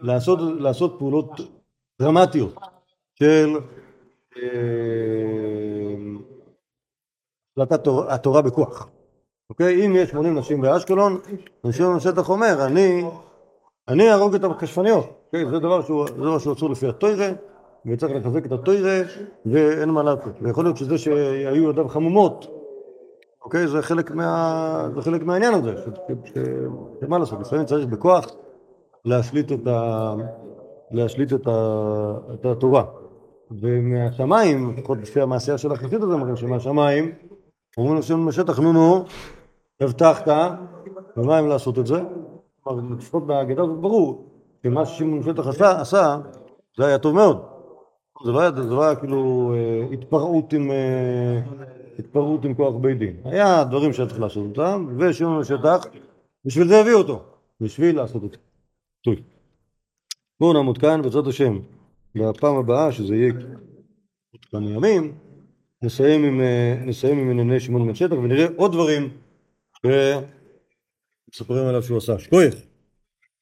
לעשות, לעשות פעולות דרמטיות של אה, החלטת תור- התורה בכוח. אוקיי? אם יש 80 נשים באשקלון, אז שמעון בן שטח אומר, אני, אני אהרוג את הכשפניות. אוקיי? זה דבר שהוא דבר שהוא אסור לפי התוירה, וצריך לחזק את התוירה, ואין מה לעשות. ויכול להיות שזה שהיו ידיו חמומות, אוקיי? זה חלק, מה, זה חלק מהעניין הזה, ש, ש, ש, שמה לעשות, לפעמים צריך בכוח להשליט את, ה, להשליט את, ה, את התורה. ומהשמיים, לפחות לפי המעשייה של החסיד הזה, מראים שמהשמיים, אומרים לשם בשטח, נו נו, הבטחת, ומה אם לעשות את זה? כלומר, לפחות בהגדה הזאת ברור, שמה ששמעון שטח עשה, עשה, זה היה טוב מאוד. זה לא היה, זה לא היה כאילו אה, התפרעות עם, אה, התפרעות עם כוח בית דין. היה דברים שהיה צריך לעשות אותם, ושמעון בשטח, בשביל זה הביאו אותו, בשביל לעשות זה. טוב. בואו נעמוד כאן, בעזרת השם, בפעם הבאה, שזה יהיה כמה ימים, נסיים עם, אה, נסיים עם ענייני שמעון בן שטח, ונראה עוד דברים שמספרים עליו שהוא עשה. שכוייך.